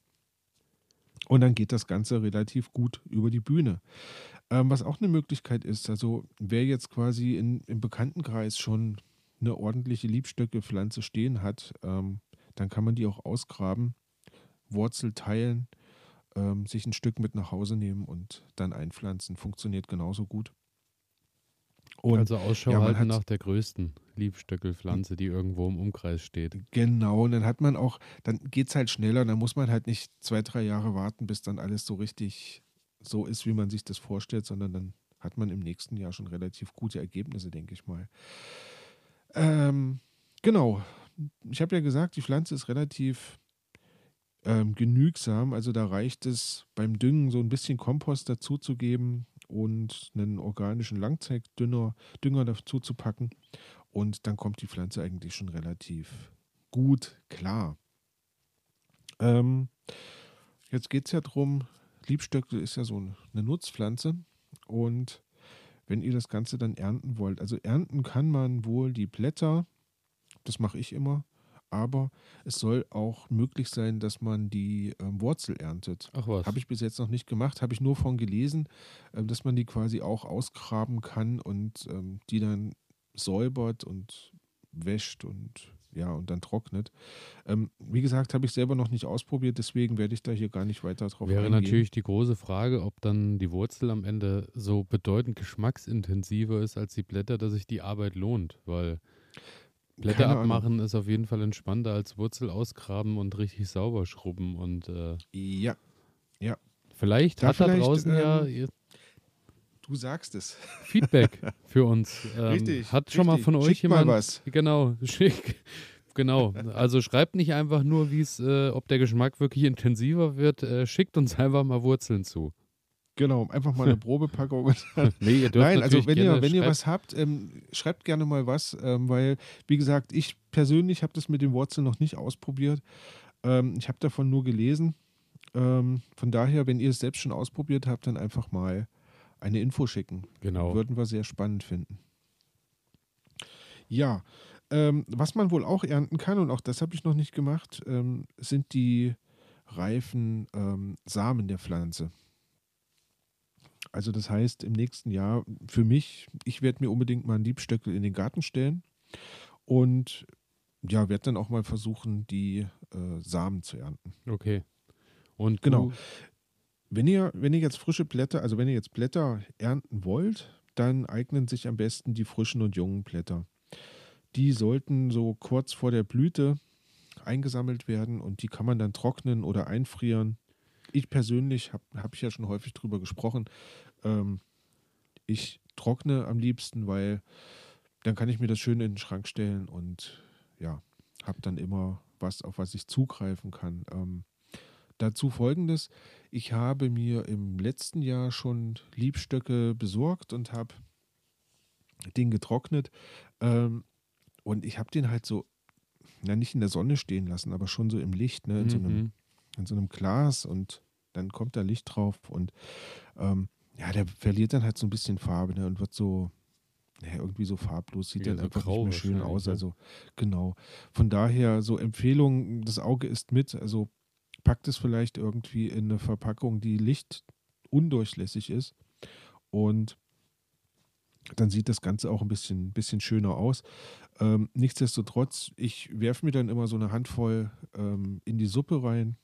S2: Und dann geht das Ganze relativ gut über die Bühne. Ähm, was auch eine Möglichkeit ist, also wer jetzt quasi in, im Bekanntenkreis schon eine ordentliche Liebstöckepflanze stehen hat, ähm, dann kann man die auch ausgraben, Wurzel teilen, ähm, sich ein Stück mit nach Hause nehmen und dann einpflanzen. Funktioniert genauso gut.
S1: Und, also Ausschau ja, halten nach der größten Liebstöckelpflanze, die irgendwo im Umkreis steht.
S2: Genau, und dann hat man auch, dann geht es halt schneller, dann muss man halt nicht zwei, drei Jahre warten, bis dann alles so richtig so ist, wie man sich das vorstellt, sondern dann hat man im nächsten Jahr schon relativ gute Ergebnisse, denke ich mal. Ähm, genau. Ich habe ja gesagt, die Pflanze ist relativ ähm, genügsam. Also da reicht es beim Düngen so ein bisschen Kompost dazu zu geben und einen organischen Langzeitdünger Dünger dazu zu packen. Und dann kommt die Pflanze eigentlich schon relativ gut klar. Ähm, jetzt geht es ja darum, Liebstöckel ist ja so eine Nutzpflanze und wenn ihr das Ganze dann ernten wollt, also ernten kann man wohl die Blätter, das mache ich immer, aber es soll auch möglich sein, dass man die ähm, Wurzel erntet.
S1: Ach was.
S2: Habe ich bis jetzt noch nicht gemacht, habe ich nur von gelesen, ähm, dass man die quasi auch ausgraben kann und ähm, die dann säubert und wäscht und ja, und dann trocknet. Ähm, wie gesagt, habe ich selber noch nicht ausprobiert, deswegen werde ich da hier gar nicht weiter drauf
S1: Wäre
S2: eingehen.
S1: natürlich die große Frage, ob dann die Wurzel am Ende so bedeutend geschmacksintensiver ist als die Blätter, dass sich die Arbeit lohnt, weil Blätter Keine abmachen Ahnung. ist auf jeden Fall entspannter als Wurzel ausgraben und richtig sauber schrubben und äh,
S2: ja, ja.
S1: Vielleicht da hat vielleicht, da draußen ähm, ja
S2: Du sagst es.
S1: Feedback für uns.
S2: Ähm, richtig.
S1: Hat schon
S2: richtig.
S1: mal von euch
S2: Schickt
S1: jemand.
S2: Mal was.
S1: Genau, schick. Genau. Also schreibt nicht einfach nur, wie es, äh, ob der Geschmack wirklich intensiver wird. Äh, schickt uns einfach mal Wurzeln zu.
S2: Genau, einfach mal eine Probepackung.
S1: nee, ihr dürft
S2: Nein, also wenn ihr, wenn ihr was habt, ähm, schreibt gerne mal was, ähm, weil, wie gesagt, ich persönlich habe das mit den Wurzeln noch nicht ausprobiert. Ähm, ich habe davon nur gelesen. Ähm, von daher, wenn ihr es selbst schon ausprobiert habt, dann einfach mal eine Info schicken.
S1: Genau.
S2: Würden wir sehr spannend finden. Ja, ähm, was man wohl auch ernten kann, und auch das habe ich noch nicht gemacht, ähm, sind die reifen Samen der Pflanze. Also das heißt, im nächsten Jahr für mich, ich werde mir unbedingt mal einen Liebstöckel in den Garten stellen und ja, werde dann auch mal versuchen, die äh, Samen zu ernten.
S1: Okay. Und
S2: genau. Wenn ihr, wenn ihr jetzt frische Blätter, also wenn ihr jetzt Blätter ernten wollt, dann eignen sich am besten die frischen und jungen Blätter. Die sollten so kurz vor der Blüte eingesammelt werden und die kann man dann trocknen oder einfrieren. Ich persönlich habe hab ich ja schon häufig drüber gesprochen. Ähm, ich trockne am liebsten, weil dann kann ich mir das schön in den Schrank stellen und ja, habe dann immer was, auf was ich zugreifen kann. Ähm, Dazu folgendes: Ich habe mir im letzten Jahr schon Liebstöcke besorgt und habe den getrocknet. Ähm, und ich habe den halt so, na nicht in der Sonne stehen lassen, aber schon so im Licht, ne, in, mhm. so, einem, mhm. in so einem Glas und dann kommt da Licht drauf und ähm, ja, der verliert dann halt so ein bisschen Farbe ne, und wird so, naja, irgendwie so farblos, sieht ja, dann so einfach nicht mehr schön aus. Also genau. Von daher so Empfehlung, das Auge ist mit, also packt es vielleicht irgendwie in eine Verpackung, die lichtundurchlässig ist. Und dann sieht das Ganze auch ein bisschen, bisschen schöner aus. Ähm, nichtsdestotrotz, ich werfe mir dann immer so eine Handvoll ähm, in die Suppe rein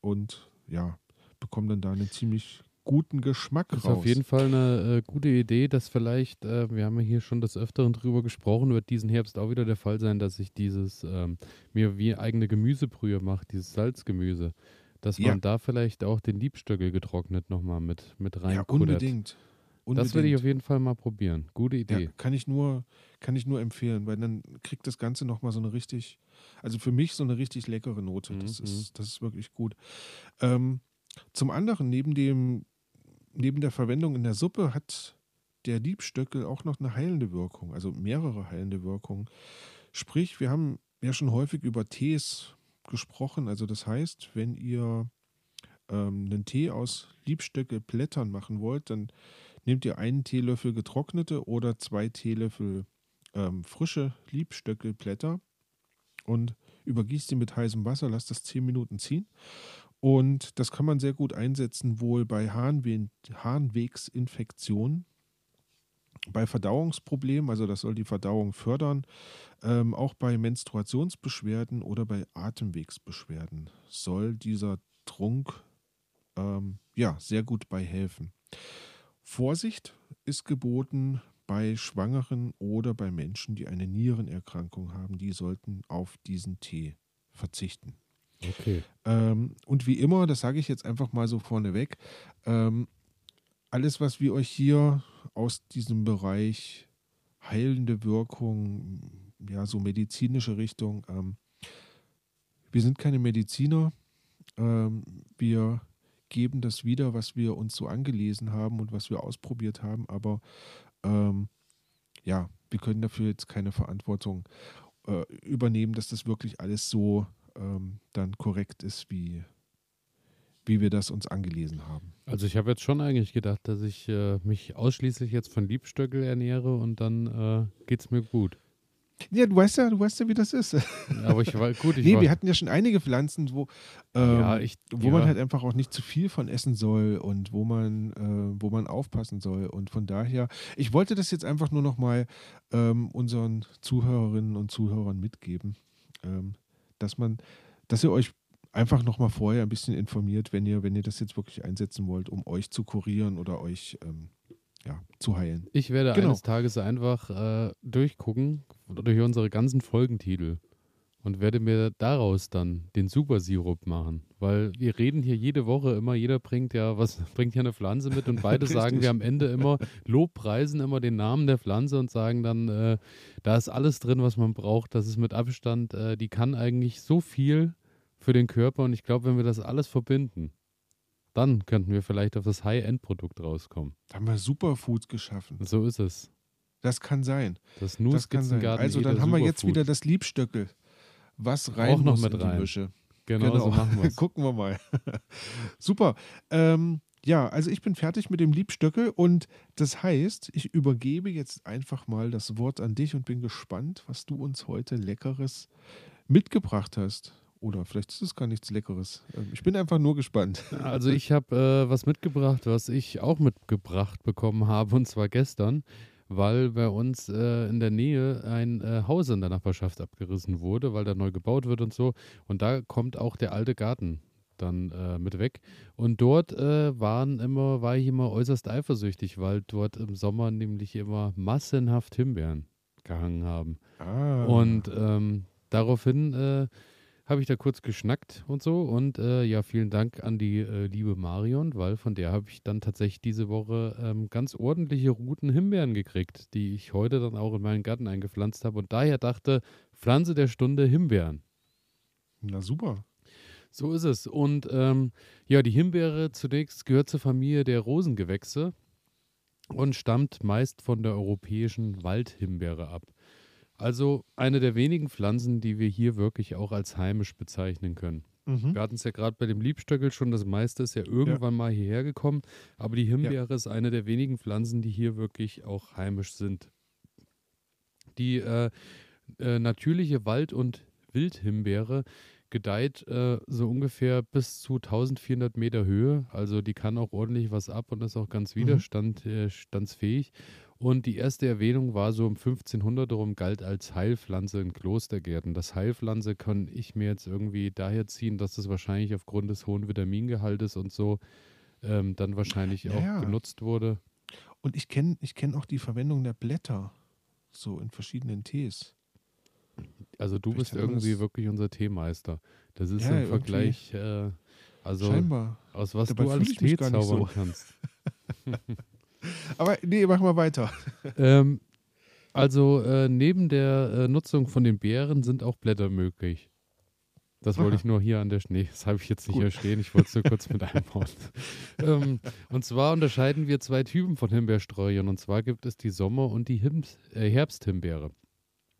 S2: und ja, bekomme dann da einen ziemlich guten Geschmack
S1: das
S2: raus.
S1: ist auf jeden Fall eine äh, gute Idee, dass vielleicht, äh, wir haben ja hier schon des Öfteren drüber gesprochen, wird diesen Herbst auch wieder der Fall sein, dass ich dieses ähm, mir wie eigene Gemüsebrühe mache, dieses Salzgemüse. Dass man da vielleicht auch den Liebstöckel getrocknet nochmal mit, mit rein.
S2: Ja, unbedingt. unbedingt.
S1: Das würde ich auf jeden Fall mal probieren. Gute Idee.
S2: Ja, kann ich nur, kann ich nur empfehlen, weil dann kriegt das Ganze nochmal so eine richtig, also für mich so eine richtig leckere Note. Mhm. Das, ist, das ist wirklich gut. Ähm, zum anderen, neben dem neben der Verwendung in der Suppe hat der Liebstöckel auch noch eine heilende Wirkung, also mehrere heilende Wirkungen. Sprich, wir haben ja schon häufig über Tees gesprochen. Also das heißt, wenn ihr ähm, einen Tee aus Liebstöckelblättern machen wollt, dann nehmt ihr einen Teelöffel getrocknete oder zwei Teelöffel ähm, frische Liebstöckelblätter und übergießt sie mit heißem Wasser, lasst das 10 Minuten ziehen. Und das kann man sehr gut einsetzen, wohl bei Harnwe Harnwegsinfektionen, bei Verdauungsproblemen, also das soll die Verdauung fördern, ähm, auch bei Menstruationsbeschwerden oder bei Atemwegsbeschwerden soll dieser Trunk ähm, ja, sehr gut bei helfen. Vorsicht ist geboten bei Schwangeren oder bei Menschen, die eine Nierenerkrankung haben. Die sollten auf diesen Tee verzichten. Ähm, und wie immer, das sage ich jetzt einfach mal so vorneweg, ähm, alles, was wir euch hier aus diesem Bereich heilende Wirkung, ja, so medizinische Richtung, ähm, wir sind keine Mediziner, ähm, wir geben das wieder, was wir uns so angelesen haben und was wir ausprobiert haben, aber ähm, ja, wir können dafür jetzt keine Verantwortung äh, übernehmen, dass das wirklich alles so ähm, dann korrekt ist, wie, wie wir das uns angelesen haben.
S1: Also ich habe jetzt schon eigentlich gedacht, dass ich äh, mich ausschließlich jetzt von Liebstöckel ernähre und dann äh, geht es mir gut.
S2: Ja, du weißt ja, du weißt ja, wie das ist.
S1: Aber ich war gut. Ich
S2: nee,
S1: war,
S2: wir hatten ja schon einige Pflanzen, wo, ähm,
S1: Ja, ich-
S2: wo
S1: ja.
S2: man halt einfach auch nicht zu viel von essen soll und wo man, äh, wo man aufpassen soll. Und von daher, ich wollte das jetzt einfach nur noch mal ähm, unseren Zuhörerinnen und Zuhörern mitgeben, ähm, dass man, dass ihr euch einfach noch mal vorher ein bisschen informiert, wenn ihr, wenn ihr das jetzt wirklich einsetzen wollt, um euch zu kurieren oder euch ähm, ja, zu heilen.
S1: Ich werde
S2: Genau.
S1: eines Tages einfach äh, durchgucken, durch unsere ganzen Folgentitel und werde mir daraus dann den Supersirup machen. Weil wir reden hier jede Woche immer, jeder bringt ja was, bringt ja eine Pflanze mit und beide sagen wir am Ende immer, lobpreisen immer den Namen der Pflanze und sagen dann, äh, da ist alles drin, was man braucht. Das ist mit Abstand, äh, die kann eigentlich so viel für den Körper und ich glaube, wenn wir das alles verbinden, dann könnten wir vielleicht auf das High-End-Produkt rauskommen.
S2: Da haben wir Superfoods geschaffen.
S1: So ist es.
S2: Das kann sein.
S1: Das
S2: Das kann sein. Also dann haben wir jetzt wieder das Liebstöckel, was rein
S1: Auch noch mit rein.
S2: Mische.
S1: Genau, so machen wir.
S2: Gucken wir mal. Super. Ähm, ja, also ich bin fertig mit dem Liebstöckel und das heißt, ich übergebe jetzt einfach mal das Wort an dich und bin gespannt, was du uns heute Leckeres mitgebracht hast. Oder vielleicht ist es gar nichts Leckeres. Ähm, Ich bin einfach nur gespannt.
S1: Also ich habe äh, was mitgebracht, was ich auch mitgebracht bekommen habe, und zwar gestern, weil bei uns äh, in der Nähe ein äh, Haus in der Nachbarschaft abgerissen wurde, weil da neu gebaut wird und so. Und da kommt auch der alte Garten dann äh, mit weg. Und dort äh, waren immer, war ich immer äußerst eifersüchtig, weil dort im Sommer nämlich immer massenhaft Himbeeren gehangen haben.
S2: Ah.
S1: Und ähm, daraufhin äh, habe ich da kurz geschnackt und so. Und äh, ja, vielen Dank an die äh, liebe Marion, weil von der habe ich dann tatsächlich diese Woche ähm, ganz ordentliche Routen Himbeeren gekriegt, die ich heute dann auch in meinen Garten eingepflanzt habe. Und daher dachte, Pflanze der Stunde Himbeeren.
S2: Na super.
S1: So ist es. Und ähm, ja, die Himbeere zunächst gehört zur Familie der Rosengewächse und stammt meist von der europäischen Waldhimbeere ab. Also eine der wenigen Pflanzen, die wir hier wirklich auch als heimisch bezeichnen können.
S2: Mhm.
S1: Wir hatten es ja gerade bei dem Liebstöckel schon, das meiste ist ja irgendwann mal hierher gekommen, aber die Himbeere ist eine der wenigen Pflanzen, die hier wirklich auch heimisch sind. Die äh, äh, natürliche Wald- und Wildhimbeere gedeiht äh, so ungefähr bis zu 1400 Meter Höhe, also die kann auch ordentlich was ab und ist auch ganz
S2: Mhm.
S1: Und die erste Erwähnung war so um 1500 darum, galt als Heilpflanze in Klostergärten. Das Heilpflanze kann ich mir jetzt irgendwie daher ziehen, dass es wahrscheinlich aufgrund des hohen Vitamingehaltes und so ähm, dann wahrscheinlich auch
S2: ja.
S1: genutzt wurde.
S2: Und ich kenne ich kenn auch die Verwendung der Blätter. So in verschiedenen Tees.
S1: Also du
S2: Vielleicht
S1: bist irgendwie
S2: das-
S1: wirklich unser Teemeister. Das ist
S2: Ja,
S1: im. Vergleich, äh, also
S2: Scheinbar.
S1: aus was
S2: Dabei
S1: du
S2: mich
S1: Tee zaubern
S2: so.
S1: kannst.
S2: Aber nee, mach mal weiter.
S1: ähm, also äh, neben der äh, Nutzung von den Beeren sind auch Blätter möglich. Das wollte ich nur hier an der Schnee. Das habe ich jetzt nicht
S2: Gut.
S1: hier stehen. Ich wollte es nur kurz mit einbauen. ähm, und zwar unterscheiden wir zwei Typen von Himbeersträuchern. Und zwar gibt es die Sommer- und die Hims äh, Herbsthimbeere.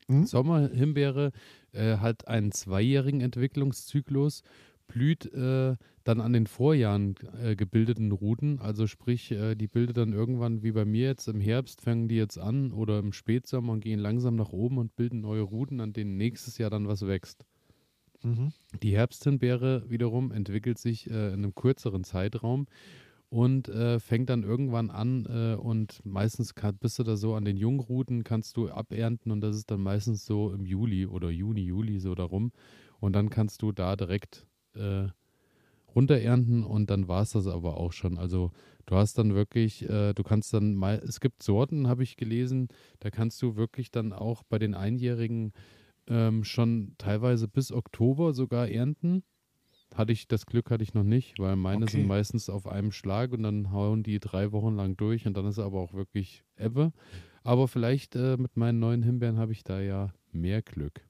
S2: Hm?
S1: Sommerhimbeere äh, hat einen zweijährigen Entwicklungszyklus, blüht äh, dann an den Vorjahren äh, gebildeten Ruten. Also sprich, äh, die bildet dann irgendwann, wie bei mir jetzt im Herbst, fangen die jetzt an oder im Spätsommer und gehen langsam nach oben und bilden neue Ruten, an denen nächstes Jahr dann was wächst.
S2: Mhm.
S1: Die Herbsthimbeere wiederum entwickelt sich äh, in einem kürzeren Zeitraum und äh, fängt dann irgendwann an äh, und meistens kann, bist du da so an den Jungruten, kannst du abernten und das ist dann meistens so im Juli oder Juni, Juli so darum und dann kannst du da direkt äh, runterernten und dann war es das aber auch schon. Also du hast dann wirklich, äh, du kannst dann mal, es gibt Sorten, habe ich gelesen, da kannst du wirklich dann auch bei den Einjährigen ähm, schon teilweise bis Oktober sogar ernten hatte ich das Glück hatte ich noch nicht, weil meine
S2: Okay.
S1: sind meistens auf einem Schlag und dann hauen die drei Wochen lang durch und dann ist aber auch wirklich Ebbe. Aber vielleicht äh, mit meinen neuen Himbeeren habe ich da ja mehr Glück.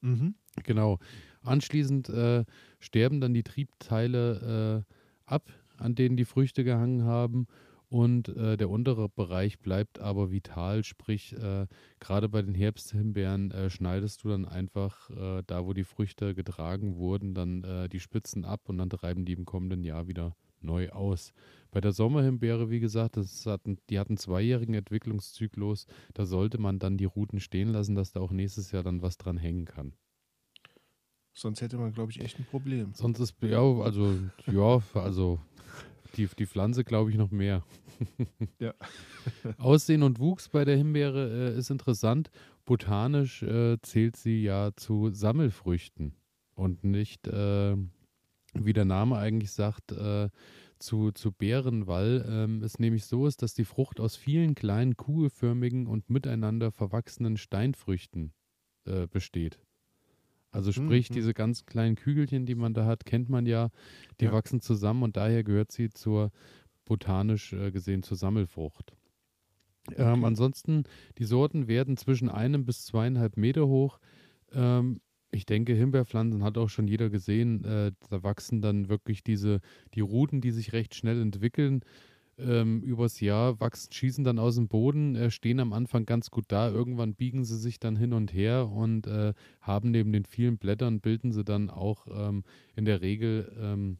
S2: Mhm.
S1: Genau. Anschließend äh, sterben dann die Triebteile äh, ab, an denen die Früchte gehangen haben. Und äh, der untere Bereich bleibt aber vital, sprich, äh, gerade bei den Herbsthimbeeren äh, schneidest du dann einfach äh, da, wo die Früchte getragen wurden, dann die Spitzen ab und dann treiben die im kommenden Jahr wieder neu aus. Bei der Sommerhimbeere, wie gesagt, das hatten, die hatten zweijährigen Entwicklungszyklus. Da sollte man dann die Ruten stehen lassen, dass da auch nächstes Jahr dann was dran hängen kann.
S2: Sonst hätte man, glaube ich, echt ein Problem.
S1: Sonst ist, ja, also, ja, also die, die Pflanze glaube ich noch mehr.
S2: Ja.
S1: Aussehen und Wuchs bei der Himbeere äh, ist interessant. Botanisch äh, zählt sie ja zu Sammelfrüchten und nicht, äh, wie der Name eigentlich sagt, äh, zu, zu Beeren, weil ähm, es nämlich so ist, dass die Frucht aus vielen kleinen kugelförmigen und miteinander verwachsenen Steinfrüchten äh, besteht. Also sprich,
S2: Mhm.
S1: diese ganz kleinen Kügelchen, die man da hat, kennt man ja, die
S2: Ja.
S1: wachsen zusammen und daher gehört sie zur botanisch äh, gesehen zur Sammelfrucht. Ähm,
S2: Okay.
S1: ansonsten, die Sorten werden zwischen einem bis zweieinhalb Meter hoch. Ähm, ich denke, Himbeerpflanzen hat auch schon jeder gesehen. Äh, da wachsen dann wirklich diese, die Ruten, die sich recht schnell entwickeln. Ähm, übers Jahr wachsen, schießen dann aus dem Boden, äh, stehen am Anfang ganz gut da. Irgendwann biegen sie sich dann hin und her und äh, haben neben den vielen Blättern, bilden sie dann auch ähm, in der Regel ähm,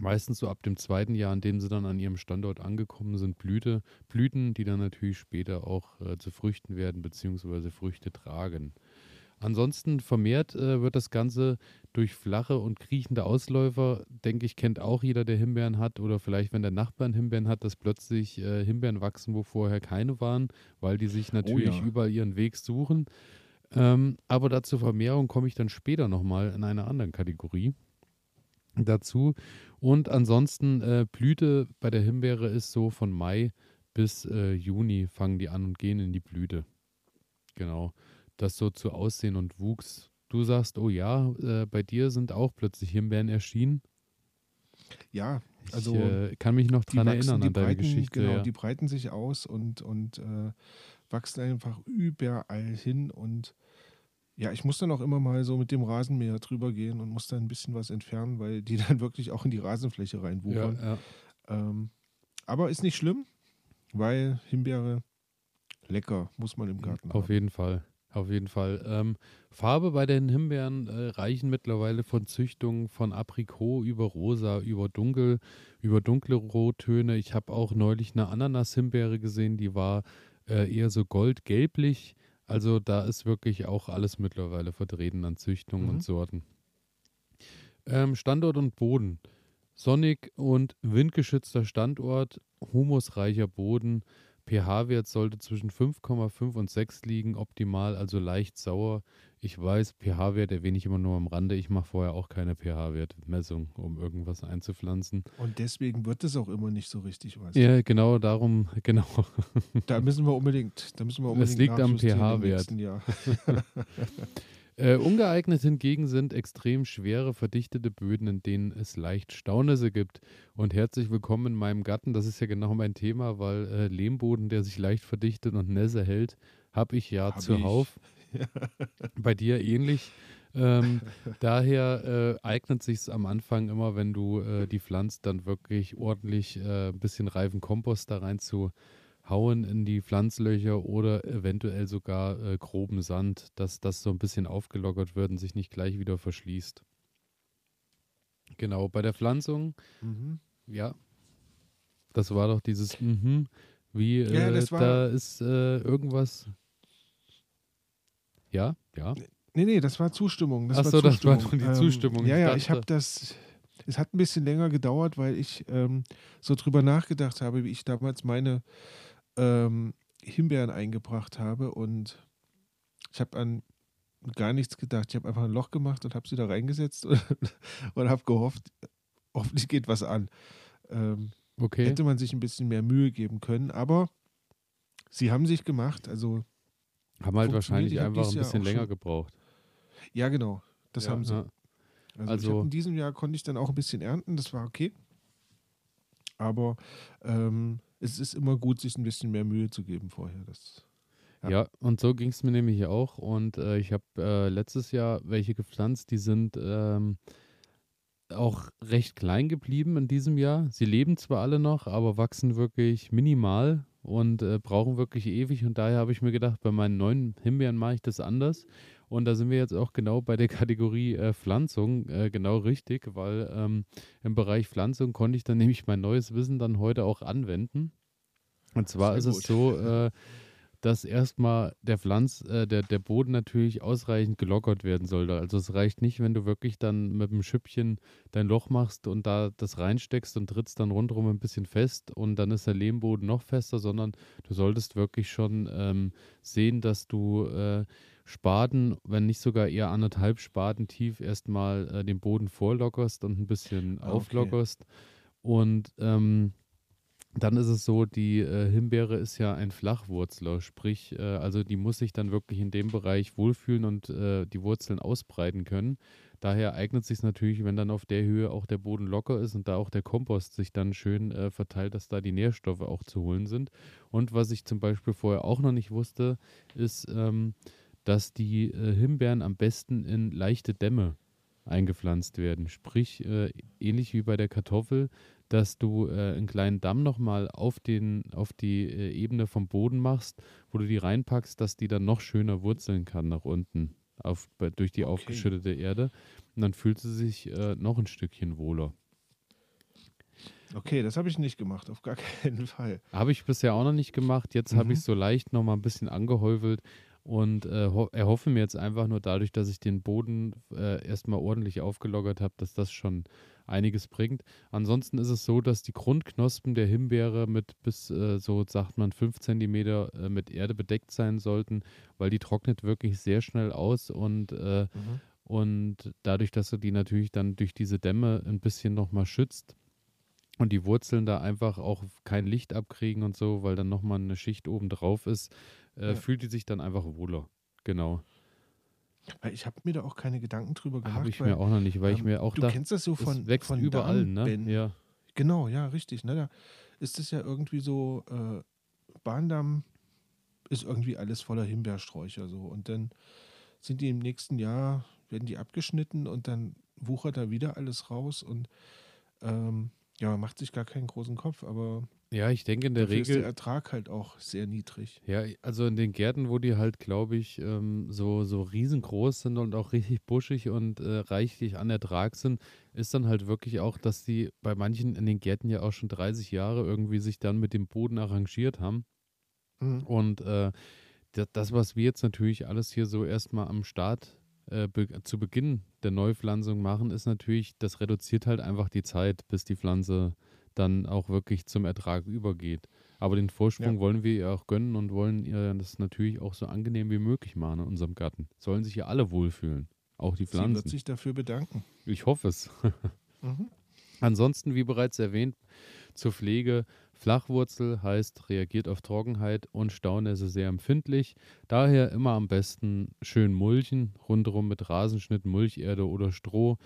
S1: meistens so ab dem zweiten Jahr, an dem sie dann an ihrem Standort angekommen sind, Blüte, Blüten, die dann natürlich später auch äh, zu Früchten werden, beziehungsweise Früchte tragen. Ansonsten vermehrt äh, wird das Ganze durch flache und kriechende Ausläufer, denke ich, kennt auch jeder, der Himbeeren hat oder vielleicht, wenn der Nachbar einen Himbeeren hat, dass plötzlich äh, Himbeeren wachsen, wo vorher keine waren, weil die sich natürlich
S2: ja.
S1: überall ihren Weg suchen. Ähm, aber dazu Vermehrung komme ich dann später nochmal in einer anderen Kategorie dazu. Und ansonsten äh, Blüte bei der Himbeere ist so von Mai bis äh, Juni fangen die an und gehen in die Blüte. Genau. Das so zu Aussehen und Wuchs. Du sagst, oh ja, äh, bei dir sind auch plötzlich Himbeeren erschienen.
S2: Ja,
S1: Ich
S2: Also,
S1: äh, kann mich noch dran
S2: wachsen,
S1: erinnern
S2: die
S1: an deine
S2: breiten,
S1: Geschichte.
S2: genau,
S1: ja.
S2: die breiten sich aus und, und äh, wachsen einfach überall hin und ja, ich muss dann auch immer mal so mit dem Rasenmäher drüber gehen und muss dann ein bisschen was entfernen, weil die dann wirklich auch in die Rasenfläche
S1: ja,
S2: reinwuchern.
S1: ja.
S2: Ähm, aber ist nicht schlimm, weil Himbeere lecker, muss man im Garten
S1: Auf
S2: haben.
S1: jeden Fall. Auf jeden Fall. Ähm, Farbe bei den Himbeeren äh, reichen mittlerweile von Züchtungen von Aprikot über Rosa, über Dunkel, über dunkle Rottöne. Ich habe auch neulich eine Ananas-Himbeere gesehen, die war äh, eher so goldgelblich. Also da ist wirklich auch alles mittlerweile vertreten an Züchtungen
S2: Mhm.
S1: und Sorten. Ähm, Standort und Boden. Sonnig und windgeschützter Standort, humusreicher Boden, pH-Wert sollte zwischen 5,5 und 6 liegen, optimal, also leicht sauer. Ich weiß, pH-Wert erwähne ich immer nur am Rande. Ich mache vorher auch keine pH-Wertmessung, um irgendwas einzupflanzen.
S2: Und deswegen wird es auch immer nicht so richtig was.
S1: Ja, genau darum, genau.
S2: Da müssen wir unbedingt, da müssen wir
S1: Das
S2: unbedingt
S1: liegt am pH-Wert. Äh, ungeeignet hingegen sind extrem schwere, verdichtete Böden, in denen es leicht Staunässe gibt. Und herzlich willkommen in meinem Garten. Das ist ja genau mein Thema, weil äh, Lehmboden, der sich leicht verdichtet und Nässe hält, habe ich ja
S2: Hab
S1: zuhauf. Bei dir ähnlich. Ähm, daher äh, eignet sich am Anfang immer, wenn du äh, die pflanzt, dann wirklich ordentlich äh, ein bisschen reifen Kompost da rein zu hauen in die Pflanzlöcher oder eventuell sogar äh, groben Sand, dass das so ein bisschen aufgelockert wird und sich nicht gleich wieder verschließt. Genau, bei der Pflanzung,
S2: Mhm.
S1: ja, das war doch dieses, mhm, wie,
S2: Ja,
S1: äh,
S2: war-
S1: da ist äh, irgendwas. Ja, ja.
S2: Nee, nee, das war Zustimmung. Das
S1: Ach
S2: war
S1: so, das war nur die Zustimmung.
S2: Ja,
S1: Ich
S2: ja, ich
S1: dachte-
S2: habe das. Es hat ein bisschen länger gedauert, weil ich ähm, so drüber nachgedacht habe, wie ich damals meine ähm, Himbeeren eingebracht habe und ich habe an gar nichts gedacht. Ich habe einfach ein Loch gemacht und habe sie da reingesetzt und, und habe gehofft, hoffentlich geht was an. Ähm,
S1: Okay.
S2: Hätte man sich ein bisschen mehr Mühe geben können, aber sie haben sich gemacht. Also
S1: Haben halt wahrscheinlich einfach ein bisschen länger
S2: schon-
S1: gebraucht.
S2: ja, genau, das
S1: Ja,
S2: haben sie.
S1: ja.
S2: Also,
S1: Also-
S2: in diesem Jahr konnte ich dann auch ein bisschen ernten, das war okay. Aber ähm, es ist immer gut, sich ein bisschen mehr Mühe zu geben vorher. Das, Ja.
S1: Ja, und so ging es mir nämlich auch. Und äh, ich habe äh, letztes Jahr welche gepflanzt, die sind ähm, auch recht klein geblieben in diesem Jahr. Sie leben zwar alle noch, aber wachsen wirklich minimal und äh, brauchen wirklich ewig. Und daher habe ich mir gedacht, bei meinen neuen Himbeeren mache ich das anders. Und da sind wir jetzt auch genau bei der Kategorie äh, Pflanzung äh, genau richtig, weil ähm, im Bereich Pflanzung konnte ich dann nämlich mein neues Wissen dann heute auch anwenden. Und zwar ist es so, äh, dass erstmal der Pflanz, äh, der, der Boden natürlich ausreichend gelockert werden sollte. Also es reicht nicht, wenn du wirklich dann mit dem Schüppchen dein Loch machst und da das reinsteckst und trittst dann rundherum ein bisschen fest und dann ist der Lehmboden noch fester, sondern du solltest wirklich schon ähm, sehen, dass du äh, Spaten, wenn nicht sogar eher anderthalb Spaten tief erstmal äh, den Boden vorlockerst und ein bisschen
S2: Ah, okay.
S1: auflockerst. Und ähm, dann ist es so, die äh, Himbeere ist ja ein Flachwurzler, sprich, äh, also die muss sich dann wirklich in dem Bereich wohlfühlen und äh, die Wurzeln ausbreiten können. Daher eignet es sich natürlich, wenn dann auf der Höhe auch der Boden locker ist und da auch der Kompost sich dann schön äh, verteilt, dass da die Nährstoffe auch zu holen sind. Und was ich zum Beispiel vorher auch noch nicht wusste, ist, ähm, dass die äh, Himbeeren am besten in leichte Dämme eingepflanzt werden. Sprich, äh, ähnlich wie bei der Kartoffel, dass du äh, einen kleinen Damm nochmal auf, den, auf die äh, Ebene vom Boden machst, wo du die reinpackst, dass die dann noch schöner wurzeln kann nach unten auf, bei, durch die
S2: Okay.
S1: aufgeschüttete Erde. Und dann fühlt sie sich äh, noch ein Stückchen wohler.
S2: okay, das habe ich nicht gemacht, auf gar keinen Fall.
S1: Habe ich bisher auch noch nicht gemacht. Jetzt habe
S2: Mhm.
S1: ich so leicht noch mal ein bisschen angehäufelt und äh, ho erhoffe mir jetzt einfach nur dadurch, dass ich den Boden äh, erstmal ordentlich aufgelockert habe, dass das schon einiges bringt. Ansonsten ist es so, dass die Grundknospen der Himbeere mit bis äh, so, sagt man, 5 cm äh, mit Erde bedeckt sein sollten, weil die trocknet wirklich sehr schnell aus und äh,
S2: Mhm.
S1: und dadurch, dass du die natürlich dann durch diese Dämme ein bisschen nochmal schützt und die Wurzeln da einfach auch kein Licht abkriegen und so, weil dann nochmal eine Schicht oben drauf ist, äh,
S2: Ja.
S1: fühlt die sich dann einfach wohler. Genau.
S2: Ich habe mir da auch keine Gedanken drüber gemacht.
S1: Habe ich
S2: weil,
S1: mir auch noch nicht, weil ich
S2: ähm,
S1: mir auch
S2: du
S1: dachte,
S2: kennst das so von,
S1: wächst
S2: von
S1: überall, ne?
S2: Darmben.
S1: Ja.
S2: Genau, ja, richtig. Ne? Da ist es ja irgendwie so, äh, Bahndamm ist irgendwie alles voller Himbeersträucher so. Und dann sind die im nächsten Jahr, werden die abgeschnitten und dann wuchert da wieder alles raus und ähm, ja, man macht sich gar keinen großen Kopf, aber
S1: ja, ich denke in der
S2: dafür ist der
S1: Regel,
S2: Ertrag halt auch sehr niedrig.
S1: ja, also in den Gärten, wo die halt, glaube ich, ähm, so, so riesengroß sind und auch richtig buschig und äh, reichlich an Ertrag sind, ist dann halt wirklich auch, dass die bei manchen in den Gärten ja auch schon 30 Jahre irgendwie sich dann mit dem Boden arrangiert haben.
S2: Mhm.
S1: Und äh, das, das, was wir jetzt natürlich alles hier so erstmal am Start äh, be zu Beginn der Neupflanzung machen, ist natürlich, das reduziert halt einfach die Zeit, bis die Pflanze dann auch wirklich zum Ertrag übergeht. Aber den Vorsprung
S2: Ja.
S1: wollen wir ihr auch gönnen und wollen ihr das natürlich auch so angenehm wie möglich machen in unserem Garten. Sollen sich ja alle wohlfühlen, auch die
S2: Sie wird
S1: Pflanzen.
S2: sich dafür bedanken.
S1: Ich hoffe es.
S2: Mhm.
S1: Ansonsten, wie bereits erwähnt, zur Pflege. Flachwurzel heißt, reagiert auf Trockenheit und Staunässe sehr empfindlich. Daher immer am besten schön mulchen, rundherum mit Rasenschnitt, Mulcherde oder Stroh.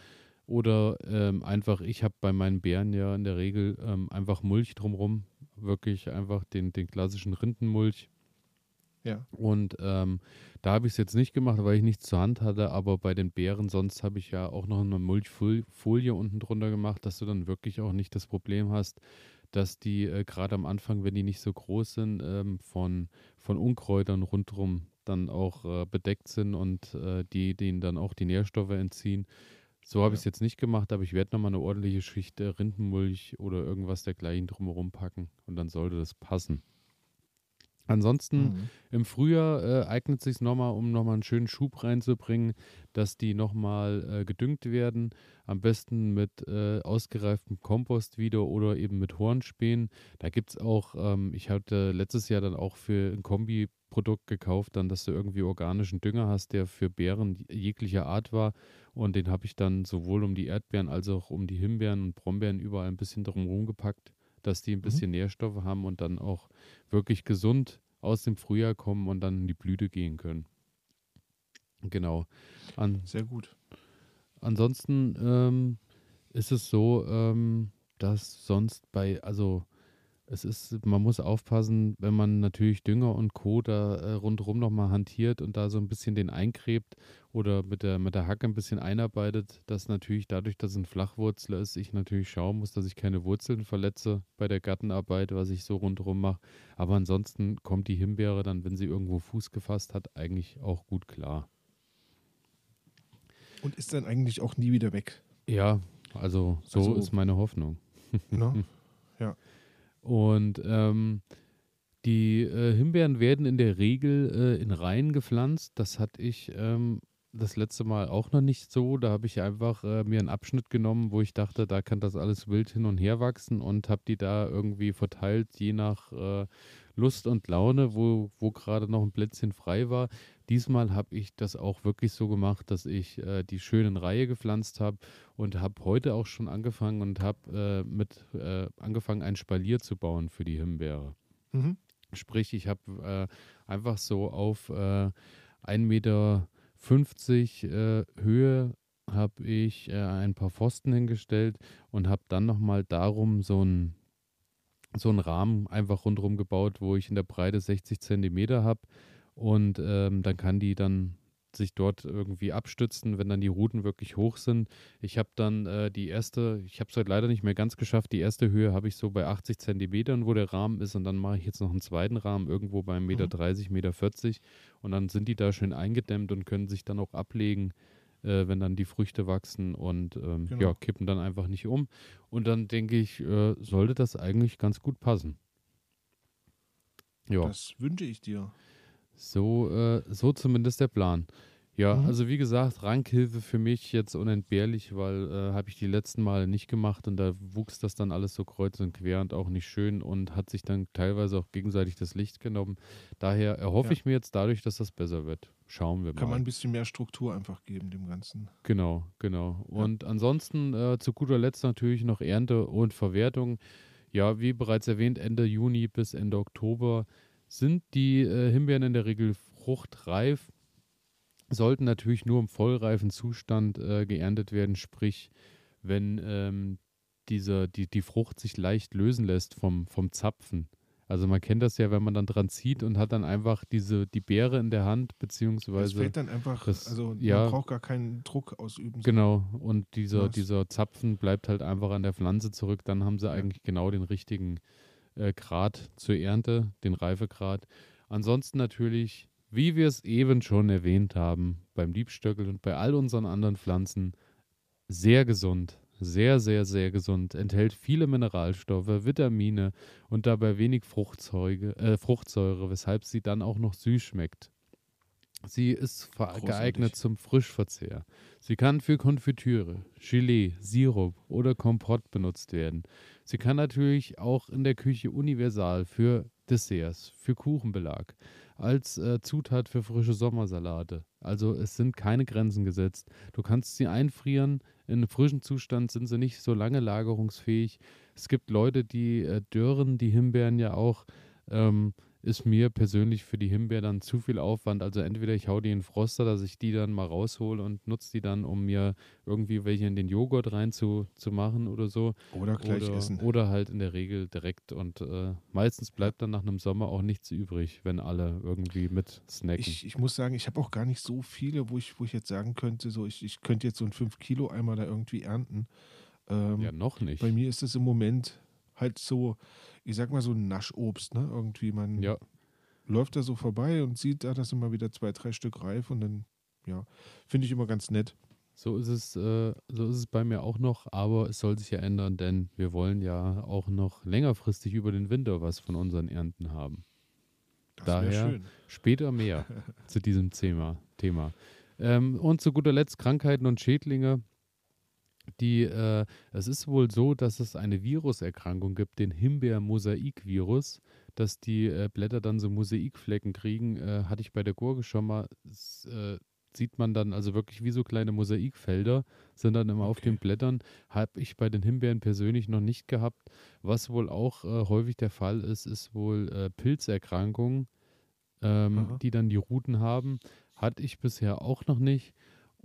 S1: Oder ähm, einfach, ich habe bei meinen Beeren ja in der Regel ähm, einfach Mulch drumherum. Wirklich einfach den, den klassischen Rindenmulch.
S2: Ja.
S1: Und ähm, da habe ich es jetzt nicht gemacht, weil ich nichts zur Hand hatte, aber bei den Beeren sonst habe ich ja auch noch eine Mulchfolie unten drunter gemacht, dass du dann wirklich auch nicht das Problem hast, dass die äh, gerade am Anfang, wenn die nicht so groß sind, ähm, von, von Unkräutern rundherum dann auch äh, bedeckt sind und äh, die denen dann auch die Nährstoffe entziehen. So habe
S2: Ja.
S1: ich es jetzt nicht gemacht, aber ich werde nochmal eine ordentliche Schicht äh, Rindenmulch oder irgendwas dergleichen drumherum packen und dann sollte das passen. Ansonsten
S2: Mhm.
S1: im Frühjahr äh, eignet sich nochmal, um nochmal einen schönen Schub reinzubringen, dass die nochmal äh, gedüngt werden. Am besten mit äh, ausgereiftem Kompost wieder oder eben mit Hornspänen. Da gibt es auch, ähm, ich hatte letztes Jahr dann auch für ein Kombiprodukt gekauft, dann, dass du irgendwie organischen Dünger hast, der für Beeren jeglicher Art war. Und den habe ich dann sowohl um die Erdbeeren als auch um die Himbeeren und Brombeeren überall ein bisschen drumherum gepackt, dass die ein bisschen Nährstoffe haben und dann auch wirklich gesund aus dem Frühjahr kommen und dann in die Blüte gehen können. Genau. An,
S2: Sehr gut.
S1: ansonsten ähm, ist es so, ähm, dass sonst bei, also es ist, man muss aufpassen, wenn man natürlich Dünger und Co. da äh, rundherum nochmal hantiert und da so ein bisschen den eingräbt oder mit der, mit der Hacke ein bisschen einarbeitet, dass natürlich dadurch, dass es ein Flachwurzler ist, ich natürlich schauen muss, dass ich keine Wurzeln verletze bei der Gartenarbeit, was ich so rundherum mache. Aber ansonsten kommt die Himbeere dann, wenn sie irgendwo Fuß gefasst hat, eigentlich auch gut klar.
S2: Und ist dann eigentlich auch nie wieder weg.
S1: Ja, also so
S2: Also-
S1: ist meine Hoffnung.
S2: Ne?
S1: Und ähm, die äh, Himbeeren werden in der Regel äh, in Reihen gepflanzt. Das hatte ich ähm, das letzte Mal auch noch nicht so. Da habe ich einfach äh, mir einen Abschnitt genommen, wo ich dachte, da kann das alles wild hin und her wachsen und habe die da irgendwie verteilt, je nach äh, Lust und Laune, wo, wo gerade noch ein Plätzchen frei war. Diesmal habe ich das auch wirklich so gemacht, dass ich äh, die schön in Reihe gepflanzt habe und habe heute auch schon angefangen und habe äh, mit äh, angefangen, ein Spalier zu bauen für die Himbeere.
S2: Mhm.
S1: Sprich, ich habe äh, einfach so auf äh, 1,50 Meter äh, Höhe habe ich äh, ein paar Pfosten hingestellt und habe dann nochmal darum so einen so Rahmen einfach rundherum gebaut, wo ich in der Breite 60 Zentimeter habe und ähm, dann kann die dann sich dort irgendwie abstützen, wenn dann die Routen wirklich hoch sind. Ich habe dann äh, die erste, ich habe es heute leider nicht mehr ganz geschafft, die erste Höhe habe ich so bei 80 Zentimetern, wo der Rahmen ist und dann mache ich jetzt noch einen zweiten Rahmen irgendwo bei 1,30 Meter,
S2: Mhm.
S1: 30, Meter 40 und dann sind die da schön eingedämmt und können sich dann auch ablegen, äh, wenn dann die Früchte wachsen und ähm,
S2: Genau.
S1: ja, kippen dann einfach nicht um. Und dann denke ich, äh, sollte das eigentlich ganz gut passen. Ja.
S2: Das wünsche ich dir.
S1: So, äh, so zumindest der Plan. Ja,
S2: Mhm.
S1: also wie gesagt, Rankhilfe für mich jetzt unentbehrlich, weil äh, habe ich die letzten Male nicht gemacht und da wuchs das dann alles so kreuz und quer und auch nicht schön und hat sich dann teilweise auch gegenseitig das Licht genommen. Daher erhoffe
S2: Ja.
S1: ich mir jetzt dadurch, dass das besser wird. Schauen wir
S2: Kann
S1: mal.
S2: man ein bisschen mehr Struktur einfach geben dem Ganzen.
S1: Genau, genau. Und ansonsten äh, zu guter Letzt natürlich noch Ernte und Verwertung. Ja, wie bereits erwähnt, Ende Juni bis Ende Oktober sind die äh, Himbeeren in der Regel fruchtreif, sollten natürlich nur im vollreifen Zustand äh, geerntet werden, sprich, wenn ähm, diese, die, die Frucht sich leicht lösen lässt vom, vom Zapfen. Also man kennt das ja, wenn man dann dran zieht und hat dann einfach diese, die Beere in der Hand,
S2: Es
S1: beziehungsweise
S2: fällt dann einfach,
S1: das-
S2: also
S1: ja.
S2: man braucht gar keinen Druck ausüben.
S1: Genau, und dieser,
S2: Was?
S1: dieser Zapfen bleibt halt einfach an der Pflanze zurück. Dann haben sie eigentlich genau den richtigen äh, Grad zur Ernte, den Reifegrad. Ansonsten natürlich, wie wir es eben schon erwähnt haben, beim Liebstöckel und bei all unseren anderen Pflanzen, sehr gesund. Sehr, sehr, sehr gesund. Enthält viele Mineralstoffe, Vitamine und dabei wenig äh, Fruchtsäure, weshalb sie dann auch noch süß schmeckt. Sie ist geeignet zum Frischverzehr. Sie kann für Konfitüre, Gelee, Sirup oder Kompott benutzt werden. Sie kann natürlich auch in der Küche universal für Desserts, für Kuchenbelag, als äh, Zutat für frische Sommersalate. Also es sind keine Grenzen gesetzt. Du kannst sie einfrieren. In frischem Zustand sind sie nicht so lange lagerungsfähig. Es gibt Leute, die äh, dörren die Himbeeren ja auch. Ähm, ist mir persönlich für die Himbeer dann zu viel Aufwand. Also entweder ich hau die in den Froster, dass ich die dann mal raushole und nutze die dann, um mir irgendwie welche in den Joghurt rein zu, zu machen oder so.
S2: Oder gleich
S1: oder,
S2: essen.
S1: oder halt in der Regel direkt. Und äh, meistens bleibt dann nach einem Sommer auch nichts übrig, wenn alle irgendwie mit snacken.
S2: Ich, ich muss sagen, ich habe auch gar nicht so viele, wo ich, wo ich jetzt sagen könnte, so ich, ich könnte jetzt so ein 5 Kilo einmal da irgendwie ernten. Ähm,
S1: ja, noch nicht.
S2: Bei mir ist es im Moment halt so, ich sag mal so ein Naschobst, ne? Irgendwie man
S1: Ja,
S2: läuft da so vorbei und sieht, da das sind mal wieder zwei, drei Stück reif und dann, ja, finde ich immer ganz nett.
S1: so ist es, äh, so ist es bei mir auch noch, aber es soll sich ja ändern, denn wir wollen ja auch noch längerfristig über den Winter was von unseren Ernten haben.
S2: Das
S1: Daher-. Später mehr zu diesem Thema. Thema. Ähm, und zu guter Letzt Krankheiten und Schädlinge. Die, äh, es ist wohl so, dass es eine Viruserkrankung gibt, den Himbeer-Mosaik-Virus, dass die äh, Blätter dann so Mosaikflecken kriegen. Äh, hatte ich bei der Gurke schon mal. S, äh, sieht man dann also wirklich wie so kleine Mosaikfelder, sind dann immer auf
S2: Okay.
S1: den Blättern. Habe ich bei den Himbeeren persönlich noch nicht gehabt. Was wohl auch äh, häufig der Fall ist, ist wohl äh, Pilzerkrankungen ähm, die dann die Routen haben. Hatte ich bisher auch noch nicht.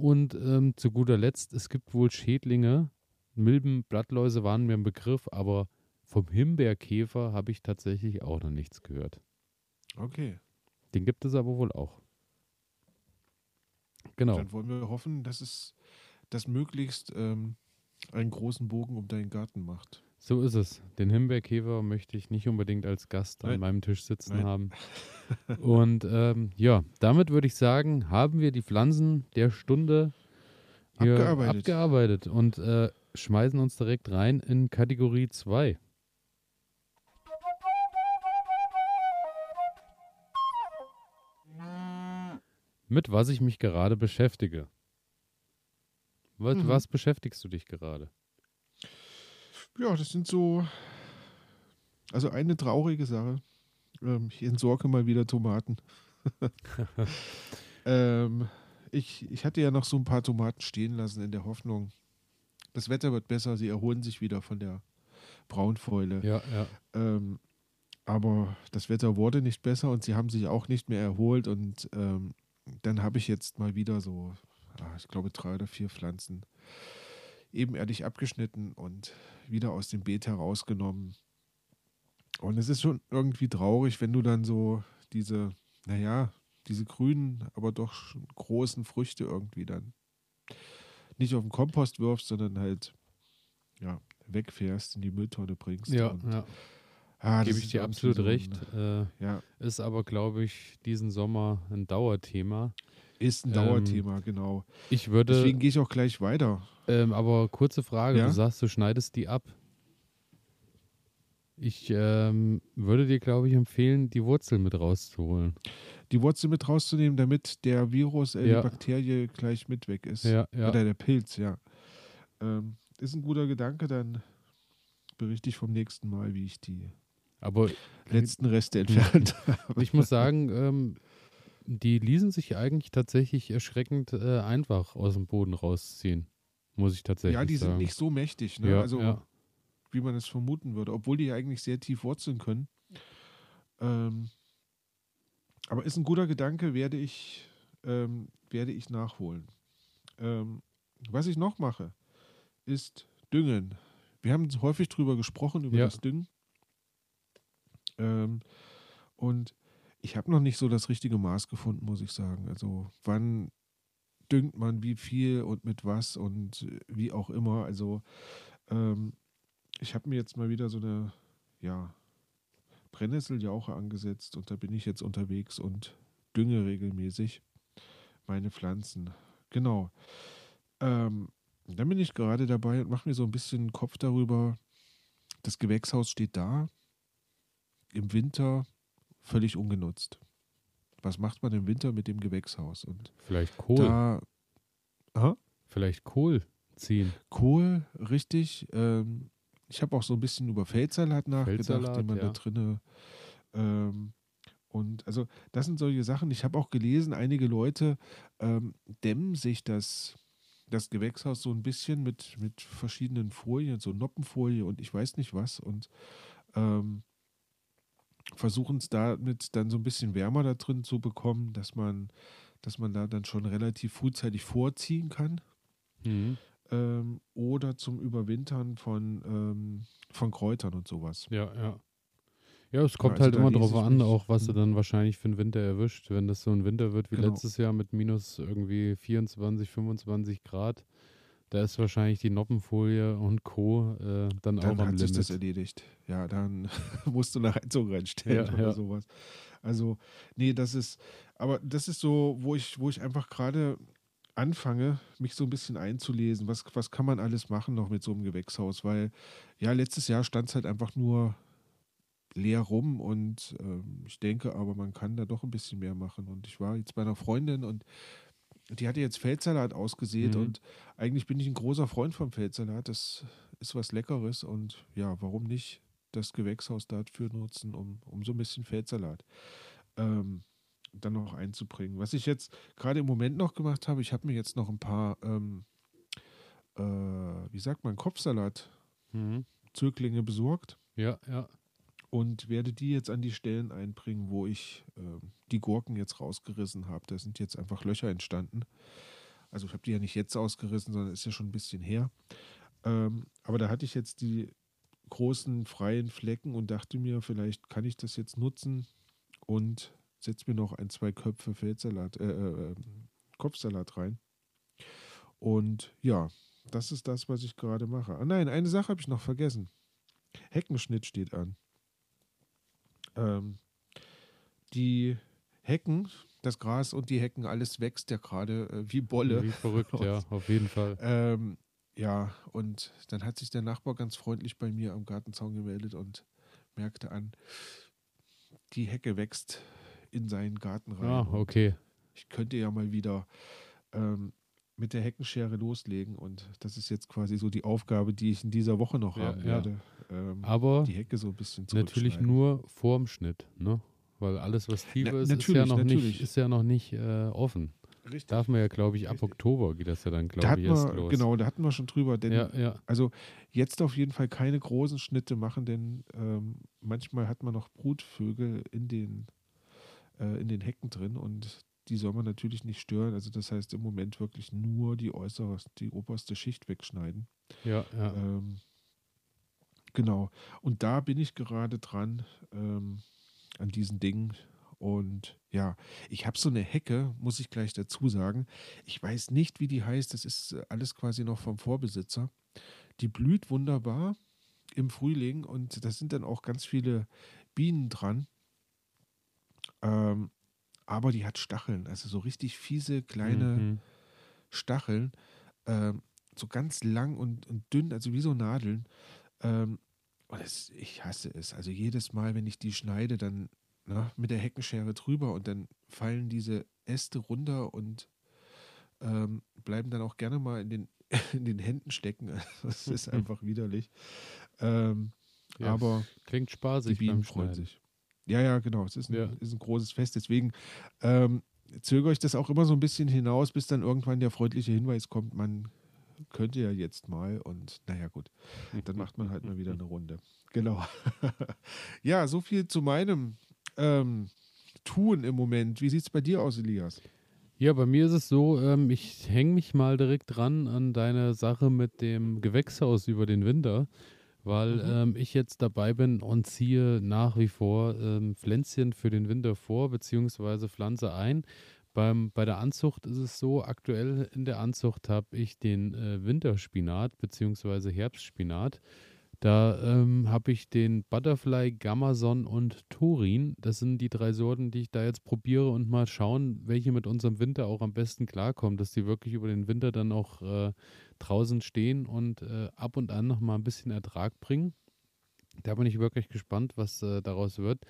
S1: Und ähm, zu guter Letzt, es gibt wohl Schädlinge. Milben, Blattläuse waren mir ein Begriff, aber vom Himbeerkäfer habe ich tatsächlich auch noch nichts gehört.
S2: Okay.
S1: Den gibt es aber wohl auch. Genau.
S2: Dann wollen wir hoffen, dass es das möglichst ähm, einen großen Bogen um deinen Garten macht.
S1: So ist es. Den Himbeerkäfer möchte ich nicht unbedingt als Gast an
S2: Nein.
S1: meinem Tisch sitzen
S2: Nein.
S1: haben. Und ähm, ja, damit würde ich sagen, haben wir die Pflanzen der Stunde
S2: Abgearbeitet.
S1: abgearbeitet und äh, schmeißen uns direkt rein in Kategorie 2. Mit was ich mich gerade beschäftige. Was,
S2: Mhm.
S1: was beschäftigst du dich gerade?
S2: Ja, das sind so. Also eine traurige Sache. Ähm, ich entsorge mal wieder Tomaten. ähm, ich, ich hatte ja noch so ein paar Tomaten stehen lassen in der Hoffnung, das Wetter wird besser, sie erholen sich wieder von der Braunfäule.
S1: Ja, ja.
S2: Ähm, aber das Wetter wurde nicht besser und sie haben sich auch nicht mehr erholt. Und ähm, dann habe ich jetzt mal wieder so, ah, ich glaube, drei oder vier Pflanzen ebenerdig abgeschnitten und wieder aus dem Beet herausgenommen. Und es ist schon irgendwie traurig, wenn du dann so diese, naja, diese grünen, aber doch schon großen Früchte irgendwie dann nicht auf den Kompost wirfst, sondern halt, ja, wegfährst, in die Mülltonne bringst.
S1: Ja,
S2: und,
S1: ja.
S2: Ah,
S1: gebe ich dir absolut
S2: so
S1: recht. Äh,
S2: Ja,
S1: ist aber, glaube ich, diesen Sommer ein Dauerthema.
S2: ist ein
S1: Ähm,
S2: Dauerthema, genau.
S1: Ich würde,
S2: Deswegen gehe ich auch gleich weiter.
S1: ähm, aber kurze Frage,
S2: Ja?
S1: du sagst, du schneidest die ab. Ich ähm, würde dir, glaube ich, empfehlen, die Wurzel mit rauszuholen.
S2: Die Wurzel mit rauszunehmen, damit der Virus, äh,
S1: Ja.
S2: die Bakterie gleich mit weg ist.
S1: Ja, ja.
S2: Oder der Pilz, ja. Ähm, ist ein guter Gedanke, dann berichte ich vom nächsten Mal, wie ich die
S1: Aber
S2: letzten Reste entfernt habe.
S1: ich muss sagen, ähm, die ließen sich eigentlich tatsächlich erschreckend äh, einfach aus dem Boden rausziehen. Muss ich tatsächlich
S2: Ja, die
S1: sagen.
S2: sind nicht so mächtig, ne?
S1: Ja,
S2: also
S1: ja.
S2: wie man es vermuten würde, obwohl die eigentlich sehr tief wurzeln können. Ähm, aber ist ein guter Gedanke, werde ich, ähm, werde ich nachholen. Ähm, was ich noch mache, ist Düngen. Wir haben häufig drüber gesprochen, über
S1: Ja.
S2: das Düngen. Ähm, und ich habe noch nicht so das richtige Maß gefunden, muss ich sagen. Also wann düngt man wie viel und mit was und äh, wie auch immer. Also ähm, ich habe mir jetzt mal wieder so eine, ja, Brennnesseljauche angesetzt und da bin ich jetzt unterwegs und dünge regelmäßig meine Pflanzen. Genau. Ähm, dann bin ich gerade dabei und mache mir so ein bisschen Kopf darüber. Das Gewächshaus steht da, im Winter völlig ungenutzt. Was macht man im Winter mit dem Gewächshaus? Und
S1: Vielleicht Kohl.
S2: da, Aha.
S1: Vielleicht Kohl ziehen.
S2: Kohl, richtig. Ähm, ich habe auch so ein bisschen über Feldsalat nachgedacht,
S1: Feldsalat,
S2: den man
S1: ja.
S2: da drinne. Ähm, und also das sind solche Sachen. Ich habe auch gelesen, einige Leute ähm, dämmen sich das, das Gewächshaus so ein bisschen mit, mit verschiedenen Folien, so Noppenfolie und ich weiß nicht was. Und ähm, versuchen es damit dann so ein bisschen wärmer da drin zu bekommen, dass man, dass man da dann schon relativ frühzeitig vorziehen kann
S1: Mhm.
S2: ähm, oder zum Überwintern von, ähm, von Kräutern und sowas.
S1: Ja, ja. Ja, es kommt
S2: also
S1: halt immer drauf an, auch was du
S2: Mhm.
S1: dann wahrscheinlich für den Winter erwischt. Wenn das so ein Winter wird wie
S2: Genau.
S1: letztes Jahr mit minus irgendwie 24, 25 Grad, Da ist wahrscheinlich die Noppenfolie und Co. Äh, dann,
S2: dann
S1: auch am
S2: hat sich
S1: Limit.
S2: das erledigt. Ja, dann musst du eine Heizung reinstellen
S1: Ja,
S2: oder
S1: ja.
S2: sowas. Also, nee, das ist, aber das ist so, wo ich, wo ich einfach gerade anfange, mich so ein bisschen einzulesen. Was, was kann man alles machen noch mit so einem Gewächshaus? Weil, ja, letztes Jahr stand es halt einfach nur leer rum und ähm, ich denke aber, man kann da doch ein bisschen mehr machen. Und ich war jetzt bei einer Freundin und die hatte jetzt Feldsalat ausgesät
S1: Mhm.
S2: und eigentlich bin ich ein großer Freund vom Feldsalat. Das ist was Leckeres und ja, warum nicht das Gewächshaus dafür nutzen, um, um so ein bisschen Feldsalat ähm, dann noch einzubringen. Was ich jetzt gerade im Moment noch gemacht habe, ich habe mir jetzt noch ein paar, ähm, äh, wie sagt man, Kopfsalat-Zöglinge
S1: Mhm.
S2: besorgt
S1: Ja, ja.
S2: Und werde die jetzt an die Stellen einbringen, wo ich ähm, die Gurken jetzt rausgerissen habe. Da sind jetzt einfach Löcher entstanden. Also ich habe die ja nicht jetzt ausgerissen, sondern ist ja schon ein bisschen her. Ähm, aber da hatte ich jetzt die großen freien Flecken und dachte mir, vielleicht kann ich das jetzt nutzen und setze mir noch ein, zwei Köpfe Feldsalat, äh, äh, äh, Kopfsalat rein. Und ja, das ist das, was ich gerade mache. Ah nein, eine Sache habe ich noch vergessen. Heckenschnitt steht an. Ähm, die Hecken, das Gras und die Hecken, alles wächst ja gerade äh, wie Bolle.
S1: Wie verrückt, ja, auf jeden Fall.
S2: Ähm, ja, und dann hat sich der Nachbar ganz freundlich bei mir am Gartenzaun gemeldet und merkte an, die Hecke wächst in seinen Garten rein.
S1: Ah,
S2: Und
S1: okay.
S2: Ich könnte ja mal wieder ähm, mit der Heckenschere loslegen und das ist jetzt quasi so die Aufgabe, die ich in dieser Woche noch
S1: Ja,
S2: haben
S1: ja.
S2: werde. Ähm,
S1: Aber
S2: die Hecke so ein bisschen
S1: natürlich
S2: zurückschneiden.
S1: nur vorm Schnitt, ne? Weil alles, was tiefer
S2: Na-
S1: ist, ist ja
S2: natürlich,
S1: noch nicht,
S2: natürlich.
S1: ist ja noch nicht äh, offen.
S2: Richtig.
S1: Darf man ja, glaube ich, ab
S2: Richtig.
S1: Oktober geht das ja dann,
S2: da
S1: glaube
S2: hatten
S1: ich, erst
S2: wir,
S1: los.
S2: genau, da hatten wir schon drüber, denn
S1: Ja, ja.
S2: Also jetzt auf jeden Fall keine großen Schnitte machen, denn ähm, manchmal hat man noch Brutvögel in den, äh, in den Hecken drin und die soll man natürlich nicht stören. Also das heißt im Moment wirklich nur die äußere, die oberste Schicht wegschneiden.
S1: Ja, ja.
S2: Ähm, genau. Und da bin ich gerade dran ähm, an diesen Dingen. Und ja, ich habe so eine Hecke, muss ich gleich dazu sagen. Ich weiß nicht, wie die heißt. Das ist äh, alles quasi noch vom Vorbesitzer. Die blüht wunderbar im Frühling und da sind dann auch ganz viele Bienen dran. Ähm, aber die hat Stacheln, also so richtig fiese kleine
S1: Mhm.
S2: Stacheln, ähm, so ganz lang und, und dünn, also wie so Nadeln. Ähm, und es, ich hasse es. Also jedes Mal, wenn ich die schneide, dann na, mit der Heckenschere drüber und dann fallen diese Äste runter und ähm, bleiben dann auch gerne mal in den, in den Händen stecken. Das ist einfach widerlich. Ähm,
S1: Ja,
S2: aber
S1: Klingt
S2: die
S1: spaßig
S2: Bienen
S1: beim
S2: freuen sich. Ja, ja, genau. Es ist ein,
S1: Ja.
S2: ist ein großes Fest. Deswegen ähm, zögere ich das auch immer so ein bisschen hinaus, bis dann irgendwann der freundliche Hinweis kommt, man könnte ja jetzt mal und naja gut, dann macht man halt mal wieder eine Runde. Genau. ja, so viel zu meinem ähm, Tun im Moment. Wie sieht es bei dir aus, Elias?
S1: Ja, bei mir ist es so, ähm, ich hänge mich mal direkt dran an deine Sache mit dem Gewächshaus über den Winter, weil
S2: Mhm.
S1: ähm, ich jetzt dabei bin und ziehe nach wie vor ähm, Pflänzchen für den Winter vor, beziehungsweise pflanze ein. Beim, bei der Anzucht ist es so, aktuell in der Anzucht habe ich den äh, Winterspinat, beziehungsweise Herbstspinat. Da ähm, habe ich den Butterfly, Gammason und Turin. Das sind die drei Sorten, die ich da jetzt probiere und mal schauen, welche mit unserem Winter auch am besten klarkommen, dass die wirklich über den Winter dann auch äh, draußen stehen und äh, ab und an noch mal ein bisschen Ertrag bringen. Da bin ich wirklich gespannt, was äh, daraus wird.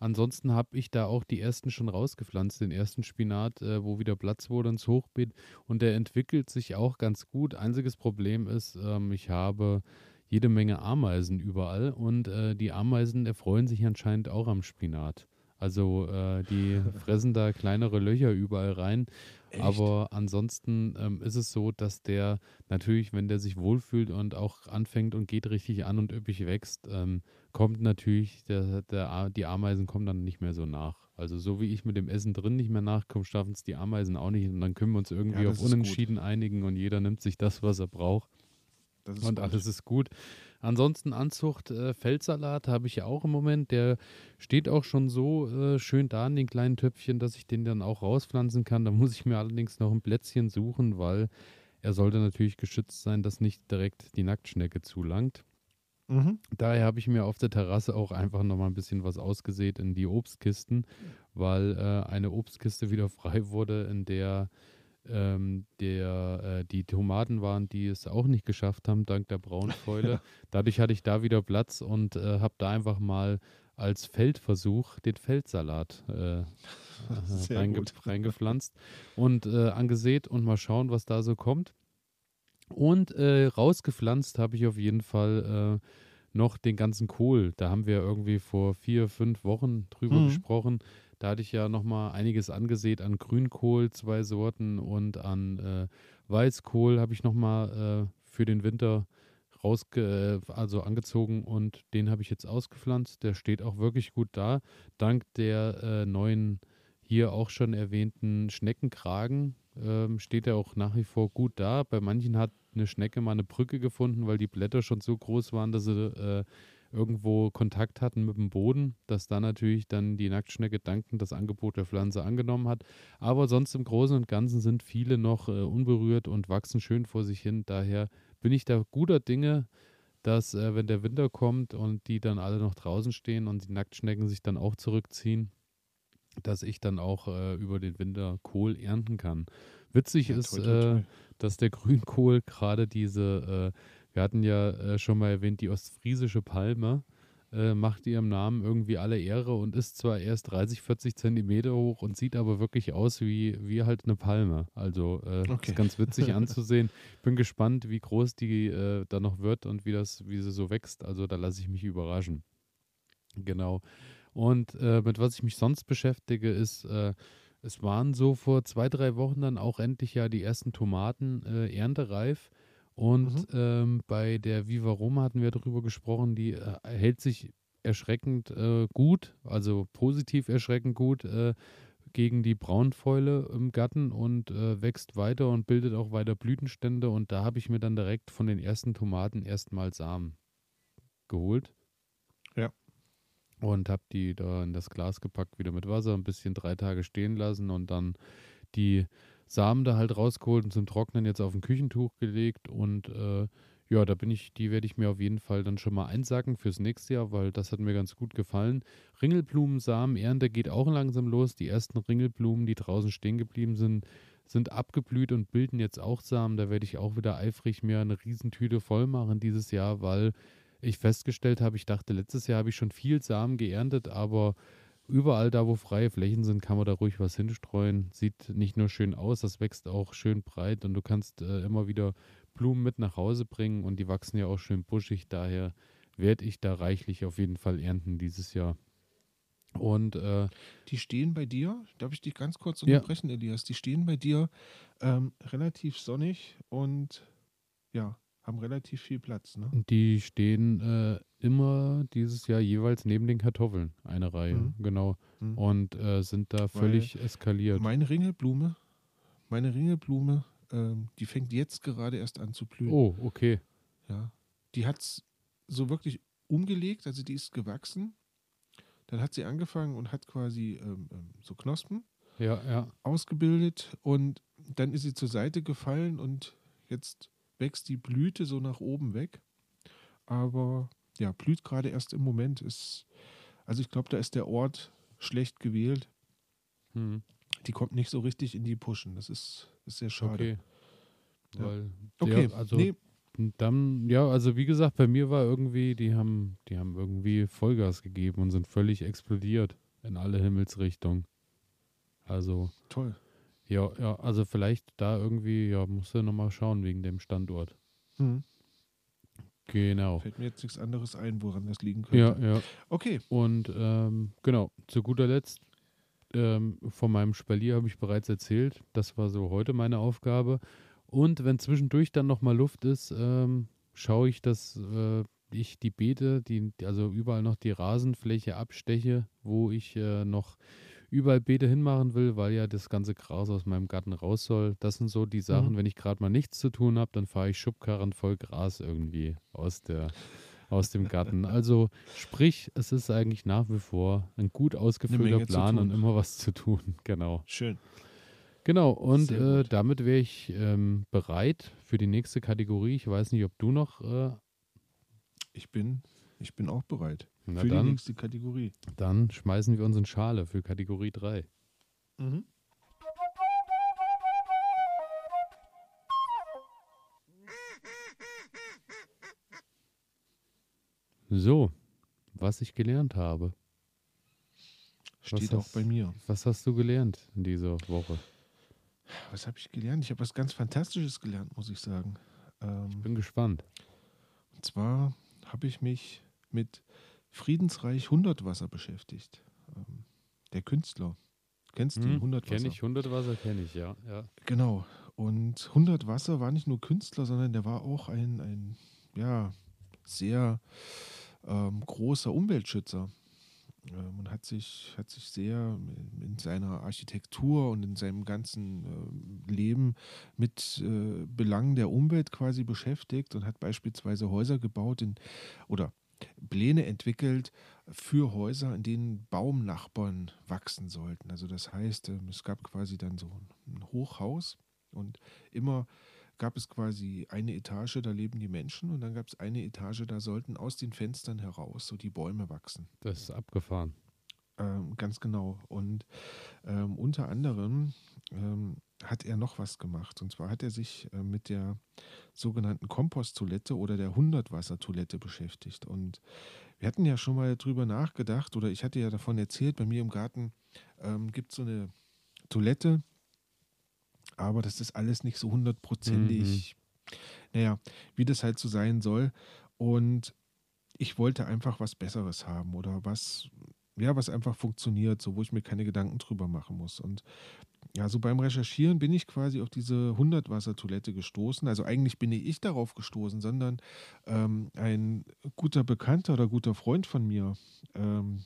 S1: Ansonsten habe ich da auch die ersten schon rausgepflanzt, den ersten Spinat, äh, wo wieder Platz wurde ins Hochbeet. Und der entwickelt sich auch ganz gut. Einziges Problem ist, ähm, ich habe jede Menge Ameisen überall und äh, die Ameisen erfreuen sich anscheinend auch am Spinat. Also äh, die fressen da kleinere Löcher überall rein.
S2: Echt?
S1: Aber ansonsten ähm, ist es so, dass der natürlich, wenn der sich wohlfühlt und auch anfängt und geht richtig an und üppig wächst, ähm, kommt natürlich, der, der, die Ameisen kommen dann nicht mehr so nach. Also so wie ich mit dem Essen drin nicht mehr nachkomme, schaffen es die Ameisen auch nicht. Und dann können wir uns irgendwie
S2: Ja,
S1: auf
S2: ist gut.
S1: Unentschieden einigen und jeder nimmt sich das, was er braucht. Und
S2: gut.
S1: alles ist gut. Ansonsten Anzucht, äh, Feldsalat habe ich ja auch im Moment. Der steht auch schon so äh, schön da in den kleinen Töpfchen, dass ich den dann auch rauspflanzen kann. Da muss ich mir allerdings noch ein Plätzchen suchen, weil er sollte natürlich geschützt sein, dass nicht direkt die Nacktschnecke zulangt.
S2: Mhm.
S1: Daher habe ich mir auf der Terrasse auch einfach nochmal ein bisschen was ausgesät in die Obstkisten, weil äh, eine Obstkiste wieder frei wurde, in der ähm, der, äh, die Tomaten waren, die es auch nicht geschafft haben, dank der Braunfäule. Dadurch hatte ich da wieder Platz und äh, habe da einfach mal als Feldversuch den Feldsalat äh, reinge
S2: gut.
S1: reingepflanzt und äh, angesät und mal schauen, was da so kommt. Und äh, rausgepflanzt habe ich auf jeden Fall äh, noch den ganzen Kohl. Da haben wir irgendwie vor vier, fünf Wochen drüber
S2: Mhm.
S1: gesprochen. Da hatte ich ja noch mal einiges angesät an Grünkohl, zwei Sorten und an äh, Weißkohl habe ich noch mal äh, für den Winter rausge äh, also angezogen und den habe ich jetzt ausgepflanzt. Der steht auch wirklich gut da, dank der äh, neuen hier auch schon erwähnten Schneckenkragen ähm, steht er auch nach wie vor gut da. Bei manchen hat eine Schnecke mal eine Brücke gefunden, weil die Blätter schon so groß waren, dass sie äh, irgendwo Kontakt hatten mit dem Boden, dass da natürlich dann die Nacktschnecke dankend das Angebot der Pflanze angenommen hat. Aber sonst im Großen und Ganzen sind viele noch äh, unberührt und wachsen schön vor sich hin. Daher bin ich da guter Dinge, dass äh, wenn der Winter kommt und die dann alle noch draußen stehen und die Nacktschnecken sich dann auch zurückziehen, dass ich dann auch äh, über den Winter Kohl ernten kann. Witzig
S2: Ja,
S1: ist,
S2: toi, toi.
S1: Äh, dass der Grünkohl gerade diese, äh, wir hatten ja äh, schon mal erwähnt, die ostfriesische Palme, äh, macht ihrem Namen irgendwie alle Ehre und ist zwar erst 30, 40 Zentimeter hoch und sieht aber wirklich aus wie, wie halt eine Palme. Also äh,
S2: Okay.
S1: ist ganz witzig anzusehen. Bin gespannt, wie groß die äh, da noch wird und wie das, wie sie so wächst. Also da lasse ich mich überraschen. Genau. Und äh, mit was ich mich sonst beschäftige, ist, äh, es waren so vor zwei, drei Wochen dann auch endlich ja die ersten Tomaten äh, erntereif. Und
S2: Mhm.
S1: ähm, bei der Viva Roma hatten wir darüber gesprochen, die äh, hält sich erschreckend äh, gut, also positiv erschreckend gut äh, gegen die Braunfäule im Garten und äh, wächst weiter und bildet auch weiter Blütenstände. Und da habe ich mir dann direkt von den ersten Tomaten erstmal Samen geholt.
S2: Ja.
S1: Und habe die da in das Glas gepackt, wieder mit Wasser, ein bisschen drei Tage stehen lassen und dann die Samen da halt rausgeholt und zum Trocknen jetzt auf ein Küchentuch gelegt und äh, ja, da bin ich, die werde ich mir auf jeden Fall dann schon mal einsacken fürs nächste Jahr, weil das hat mir ganz gut gefallen. Ringelblumensamen, Ernte geht auch langsam los. Die ersten Ringelblumen, die draußen stehen geblieben sind, sind abgeblüht und bilden jetzt auch Samen. Da werde ich auch wieder eifrig mir eine Riesentüte voll machen dieses Jahr, weil ich festgestellt habe, ich dachte, letztes Jahr habe ich schon viel Samen geerntet, aber überall da, wo freie Flächen sind, kann man da ruhig was hinstreuen. Sieht nicht nur schön aus, das wächst auch schön breit und du kannst äh, immer wieder Blumen mit nach Hause bringen und die wachsen ja auch schön buschig. Daher werde ich da reichlich auf jeden Fall ernten dieses Jahr. Und äh,
S2: Die stehen bei dir, darf ich dich ganz kurz
S1: Ja.
S2: unterbrechen, Elias? Die stehen bei dir ähm, relativ sonnig und ja, haben relativ viel Platz. Ne?
S1: die stehen äh, immer dieses Jahr jeweils neben den Kartoffeln, eine Reihe,
S2: Mhm.
S1: genau.
S2: Mhm.
S1: Und äh, sind da völlig eskaliert.
S2: Meine Ringelblume, meine Ringelblume, ähm, die fängt jetzt gerade erst an zu blühen.
S1: Oh, okay.
S2: Ja. Die hat es so wirklich umgelegt, also die ist gewachsen. Dann hat sie angefangen und hat quasi ähm, ähm, so Knospen
S1: Ja, ja.
S2: ausgebildet und dann ist sie zur Seite gefallen und jetzt wächst die Blüte so nach oben weg. Aber ja, blüht gerade erst im Moment. Ist, also ich glaube, da ist der Ort schlecht gewählt.
S1: Hm.
S2: Die kommt nicht so richtig in die Puschen. Das ist, ist sehr schade.
S1: Okay.
S2: Ja.
S1: Weil,
S2: Okay,
S1: ja, also
S2: nee,
S1: dann, ja, also wie gesagt, bei mir war irgendwie, die haben, die haben irgendwie Vollgas gegeben und sind völlig explodiert in alle Himmelsrichtungen. Also,
S2: toll.
S1: Ja, ja, also vielleicht da irgendwie, ja, musst du nochmal schauen wegen dem Standort.
S2: Hm.
S1: Genau.
S2: Fällt mir jetzt nichts anderes ein, woran das liegen
S1: Ja,
S2: könnte.
S1: ja.
S2: Okay.
S1: Und ähm, genau, zu guter Letzt, ähm, von meinem Spalier habe ich bereits erzählt. Das war so heute meine Aufgabe. Und wenn zwischendurch dann nochmal Luft ist, ähm, schaue ich, dass äh, ich die Beete, die, also überall noch die Rasenfläche absteche, wo ich äh, noch überall Beete hinmachen will, weil ja das ganze Gras aus meinem Garten raus soll. Das sind so die Sachen,
S2: Mhm.
S1: wenn ich gerade mal nichts zu tun habe, dann fahre ich Schubkarren voll Gras irgendwie aus der aus dem Garten. Also sprich, es ist eigentlich nach wie vor ein gut ausgefüllter Plan und immer was zu tun. Genau.
S2: Schön.
S1: Genau, und äh, damit wäre ich ähm, bereit für die nächste Kategorie. Ich weiß nicht, ob du noch. Äh,
S2: Ich bin, ich bin auch bereit
S1: na
S2: für die
S1: dann,
S2: nächste Kategorie.
S1: dann schmeißen wir uns in Schale für Kategorie 3.
S2: Mhm.
S1: So, was ich gelernt habe.
S2: Steht
S1: Was
S2: auch
S1: hast-
S2: bei mir.
S1: Was hast du gelernt in dieser Woche?
S2: Was habe ich gelernt? Ich habe was ganz Fantastisches gelernt, muss ich sagen. Ähm,
S1: Bin gespannt.
S2: und zwar habe ich mich mit Friedensreich Hundertwasser beschäftigt. Ähm, der Künstler. Kennst du ihn? Hundertwasser?
S1: Kenne Hm, ich, 100 Wasser kenne ich, ja. ja.
S2: Genau. Und 100 Wasser war nicht nur Künstler, sondern der war auch ein, ein ja, sehr ähm, großer Umweltschützer ähm, und hat sich, hat sich sehr in seiner Architektur und in seinem ganzen ähm, Leben mit äh, Belangen der Umwelt quasi beschäftigt und hat beispielsweise Häuser gebaut in, oder Pläne entwickelt für Häuser, in denen Baumnachbarn wachsen sollten. Also das heißt, ähm, es gab quasi dann so ein Hochhaus und immer gab es quasi eine Etage, da leben die Menschen und dann gab es eine Etage, da sollten aus den Fenstern heraus so die Bäume wachsen.
S1: Das ist abgefahren.
S2: Ähm, ganz genau. Und ähm, unter anderem ähm, hat er noch was gemacht. Und zwar hat er sich äh, mit der sogenannten Komposttoilette oder der Hundertwassertoilette beschäftigt. Und wir hatten ja schon mal drüber nachgedacht, oder ich hatte ja davon erzählt, bei mir im Garten ähm, gibt es so eine Toilette, aber das ist alles nicht so hundertprozentig, naja, wie das halt so sein soll. Und ich wollte einfach was Besseres haben oder was, ja, was einfach funktioniert, so wo ich mir keine Gedanken drüber machen muss. Und ja, so beim Recherchieren bin ich quasi auf diese Hundertwassertoilette gestoßen. Also eigentlich bin nicht ich darauf gestoßen, sondern ähm, ein guter Bekannter oder guter Freund von mir ähm,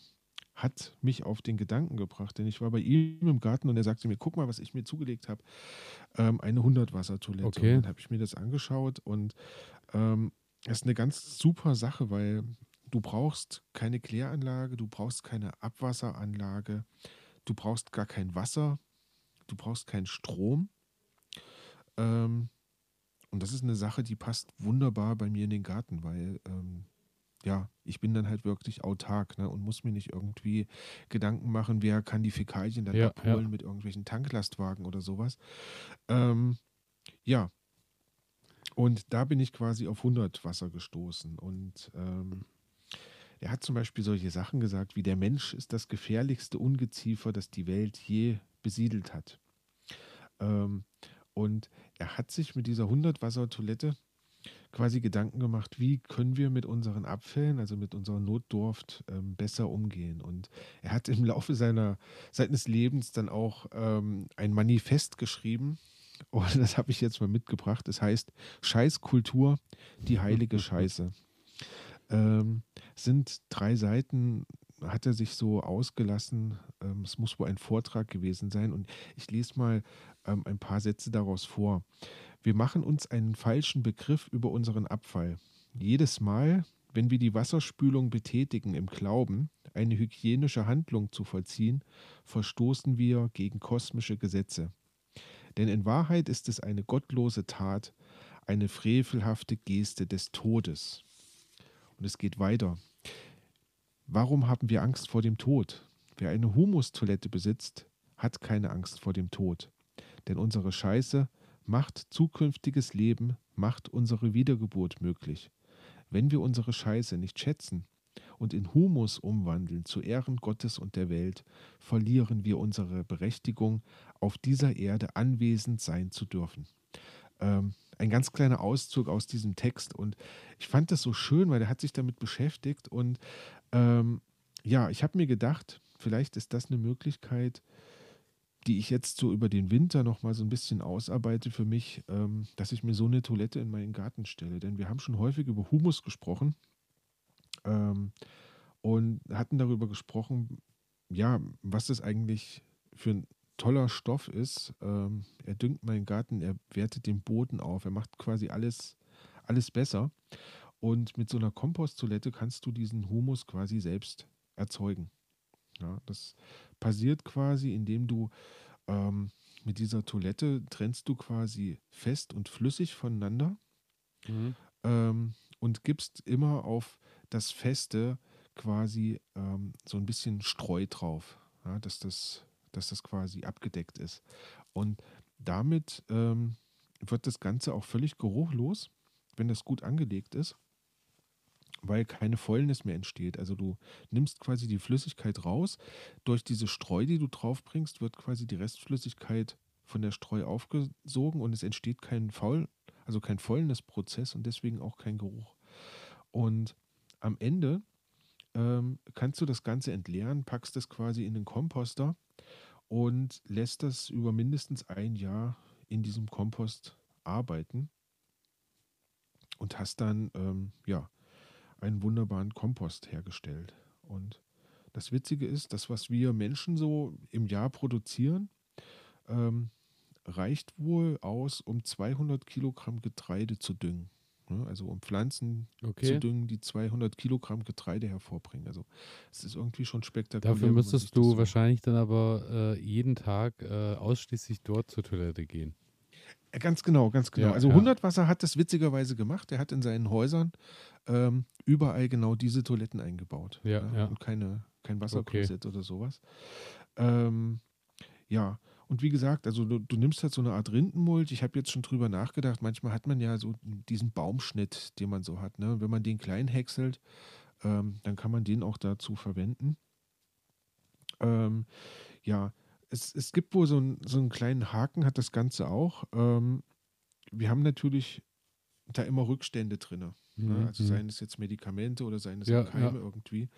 S2: hat mich auf den Gedanken gebracht. Denn ich war bei ihm im Garten und er sagte mir, guck mal, was ich mir zugelegt habe. Ähm, eine Hundertwassertoilette.
S1: Okay.
S2: Und dann habe ich mir das angeschaut und ähm, das ist eine ganz super Sache, weil du brauchst keine Kläranlage, du brauchst keine Abwasseranlage, du brauchst gar kein Wasser, du brauchst keinen Strom. Ähm, und das ist eine Sache, die passt wunderbar bei mir in den Garten, weil ähm, ja, ich bin dann halt wirklich autark ne, und muss mir nicht irgendwie Gedanken machen, wer kann die Fäkalien dann
S1: Ja,
S2: abholen
S1: ja.
S2: mit irgendwelchen Tanklastwagen oder sowas. Ähm, ja, und da bin ich quasi auf 100 Wasser gestoßen. Und ähm, er hat zum Beispiel solche Sachen gesagt, wie der Mensch ist das gefährlichste Ungeziefer, das die Welt je besiedelt hat. Ähm, und er hat sich mit dieser 100 Wasser Toilette quasi Gedanken gemacht, wie können wir mit unseren Abfällen, also mit unserer Notdurft, ähm, besser umgehen. Und er hat im Laufe seiner, seines Lebens dann auch ähm, ein Manifest geschrieben. Und das habe ich jetzt mal mitgebracht. Das heißt Scheißkultur, die heilige Scheiße. Ähm, sind drei Seiten, hat er sich so ausgelassen. Ähm, es muss wohl ein Vortrag gewesen sein. Und ich lese mal ähm, ein paar Sätze daraus vor. Wir machen uns einen falschen Begriff über unseren Abfall. Jedes Mal, wenn wir die Wasserspülung betätigen im Glauben, eine hygienische Handlung zu vollziehen, verstoßen wir gegen kosmische Gesetze. Denn in Wahrheit ist es eine gottlose Tat, eine frevelhafte Geste des Todes. Und es geht weiter. Warum haben wir Angst vor dem Tod? Wer eine Humustoilette besitzt, hat keine Angst vor dem Tod. Denn unsere Scheiße macht zukünftiges Leben, macht unsere Wiedergeburt möglich. Wenn wir unsere Scheiße nicht schätzen und in Humus umwandeln zu Ehren Gottes und der Welt, verlieren wir unsere Berechtigung, auf dieser Erde anwesend sein zu dürfen. Ähm, ein ganz kleiner Auszug aus diesem Text und ich fand das so schön, weil er hat sich damit beschäftigt und ähm, ja, ich habe mir gedacht, vielleicht ist das eine Möglichkeit, die ich jetzt so über den Winter noch mal so ein bisschen ausarbeite für mich, ähm, dass ich mir so eine Toilette in meinen Garten stelle. Denn wir haben schon häufig über Humus gesprochen ähm, und hatten darüber gesprochen, ja, was das eigentlich für ein toller Stoff ist. Ähm, er düngt meinen Garten, er wertet den Boden auf, er macht quasi alles, alles besser. Und mit so einer Komposttoilette kannst du diesen Humus quasi selbst erzeugen. Ja, das passiert quasi, indem du ähm, mit dieser Toilette trennst du quasi fest und flüssig voneinander
S1: Mhm.
S2: ähm, und gibst immer auf das Feste quasi ähm, so ein bisschen Streu drauf, ja, dass, das, dass das quasi abgedeckt ist. Und damit ähm, wird das Ganze auch völlig geruchlos, wenn das gut angelegt ist, weil keine Fäulnis mehr entsteht. Also du nimmst quasi die Flüssigkeit raus. Durch diese Streu, die du draufbringst, wird quasi die Restflüssigkeit von der Streu aufgesogen und es entsteht kein Faul, also kein Fäulnisprozess und deswegen auch kein Geruch. Und am Ende ähm, kannst du das Ganze entleeren, packst es quasi in den Komposter und lässt das über mindestens ein Jahr in diesem Kompost arbeiten und hast dann ähm, ja einen wunderbaren Kompost hergestellt. Und das Witzige ist, das, was wir Menschen so im Jahr produzieren, ähm, reicht wohl aus, um 200 Kilogramm Getreide zu düngen. Ne? Also um Pflanzen zu
S1: Okay.
S2: düngen, die 200 Kilogramm Getreide hervorbringen. Also es ist irgendwie schon spektakulär.
S1: Dafür müsstest du wahrscheinlich dann aber äh, jeden Tag äh, ausschließlich dort zur Toilette gehen.
S2: Ja, Ganz genau, ganz genau.
S1: Ja,
S2: also
S1: ja.
S2: 100 Wasser hat das witzigerweise gemacht. Er hat in seinen Häusern ähm, überall genau diese Toiletten eingebaut.
S1: Ja,
S2: ne?
S1: ja.
S2: Und keine, kein
S1: Okay.
S2: Wasserklosett oder sowas. Ähm, ja, und wie gesagt, also du, du nimmst halt so eine Art Rindenmulch. Ich habe jetzt schon drüber nachgedacht. Manchmal hat man ja so diesen Baumschnitt, den man so hat. Ne? Wenn man den klein häckselt, ähm, dann kann man den auch dazu verwenden. Ähm, ja, es, es gibt wohl so, ein, so einen kleinen Haken, hat das Ganze auch. Ähm, wir haben natürlich da immer Rückstände drin. Ne?
S1: Mhm,
S2: Also
S1: mhm.
S2: seien es jetzt Medikamente oder seien es
S1: Ja,
S2: Keime
S1: ja.
S2: irgendwie.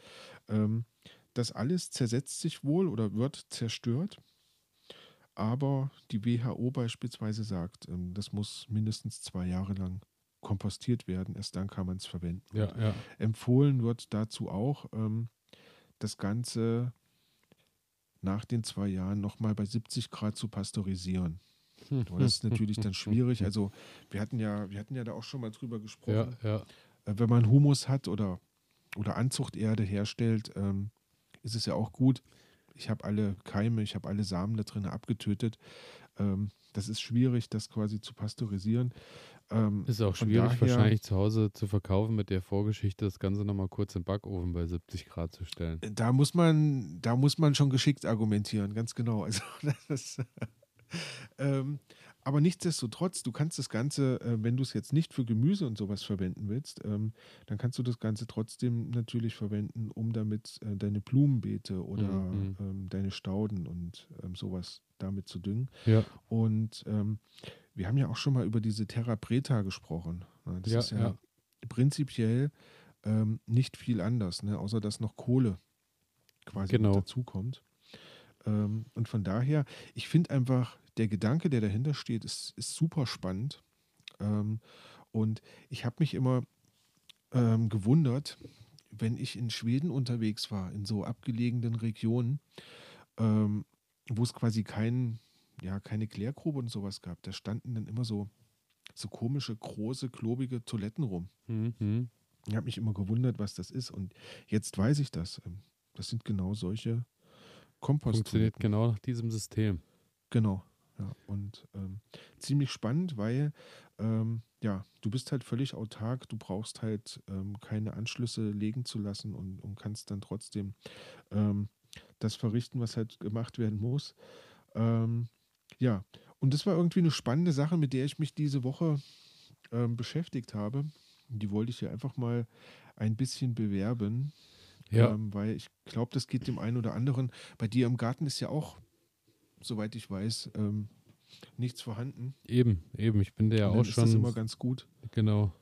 S2: Ähm, das alles zersetzt sich wohl oder wird zerstört. Aber die WHO beispielsweise sagt, ähm, das muss mindestens zwei Jahre lang kompostiert werden. Erst dann kann man es verwenden.
S1: Ja, ja.
S2: Empfohlen wird dazu auch, ähm, das Ganze nach den zwei Jahren nochmal bei 70 Grad zu pasteurisieren. Aber das ist natürlich dann schwierig. Also wir hatten ja, wir hatten ja da auch schon mal drüber gesprochen.
S1: Ja, ja.
S2: Äh, Wenn man Humus hat oder, oder Anzuchterde herstellt, ähm, ist es ja auch gut. Ich habe alle Keime, ich habe alle Samen da drin abgetötet. Ähm, das ist schwierig, das quasi zu pasteurisieren. Ähm,
S1: Ist auch schwierig,
S2: daher-
S1: wahrscheinlich zu Hause zu verkaufen mit der Vorgeschichte, das Ganze nochmal kurz im Backofen bei 70 Grad zu stellen.
S2: Da muss man, da muss man schon geschickt argumentieren, ganz genau. Also das ist, ähm, aber nichtsdestotrotz, du kannst das Ganze, äh, wenn du es jetzt nicht für Gemüse und sowas verwenden willst, ähm, dann kannst du das Ganze trotzdem natürlich verwenden, um damit äh, deine Blumenbeete oder
S1: Mhm.
S2: ähm, deine Stauden und ähm, sowas damit zu düngen.
S1: Ja,
S2: Und wir haben ja auch schon mal über diese Terra Preta gesprochen. ne? Das
S1: Ja,
S2: ist ja,
S1: ja.
S2: prinzipiell nicht viel anders, ne? außer dass noch Kohle quasi
S1: Genau.
S2: dazukommt. Und von daher, ich finde einfach, der Gedanke, der dahinter steht, ist, ist super spannend. Ähm, und ich habe mich immer ähm, gewundert, wenn ich in Schweden unterwegs war, in so abgelegenen Regionen, ähm, wo es quasi kein, ja, keine Klärgrube und sowas gab. Da standen dann immer so, so komische, große, klobige Toiletten rum.
S1: mhm.
S2: Ich habe mich immer gewundert, was das ist. Und jetzt weiß ich das. Ähm, Das sind genau solche
S1: funktioniert
S2: Komposttoiletten.
S1: genau nach diesem System.
S2: Genau. Ja, und ähm, ziemlich spannend, weil ähm, ja, du bist halt völlig autark, du brauchst halt ähm, keine Anschlüsse legen zu lassen und, und kannst dann trotzdem ähm, das verrichten, was halt gemacht werden muss. Ähm, ja, und das war irgendwie eine spannende Sache, mit der ich mich diese Woche ähm, beschäftigt habe. Die wollte ich hier einfach mal ein bisschen bewerben,
S1: Ja,
S2: weil ich glaube, das geht dem einen oder anderen. Bei dir im Garten ist ja auch, soweit ich weiß, ähm, nichts vorhanden.
S1: eben, eben. Ich bin da ja auch
S2: ist das
S1: schon
S2: immer ganz gut.
S1: Genau.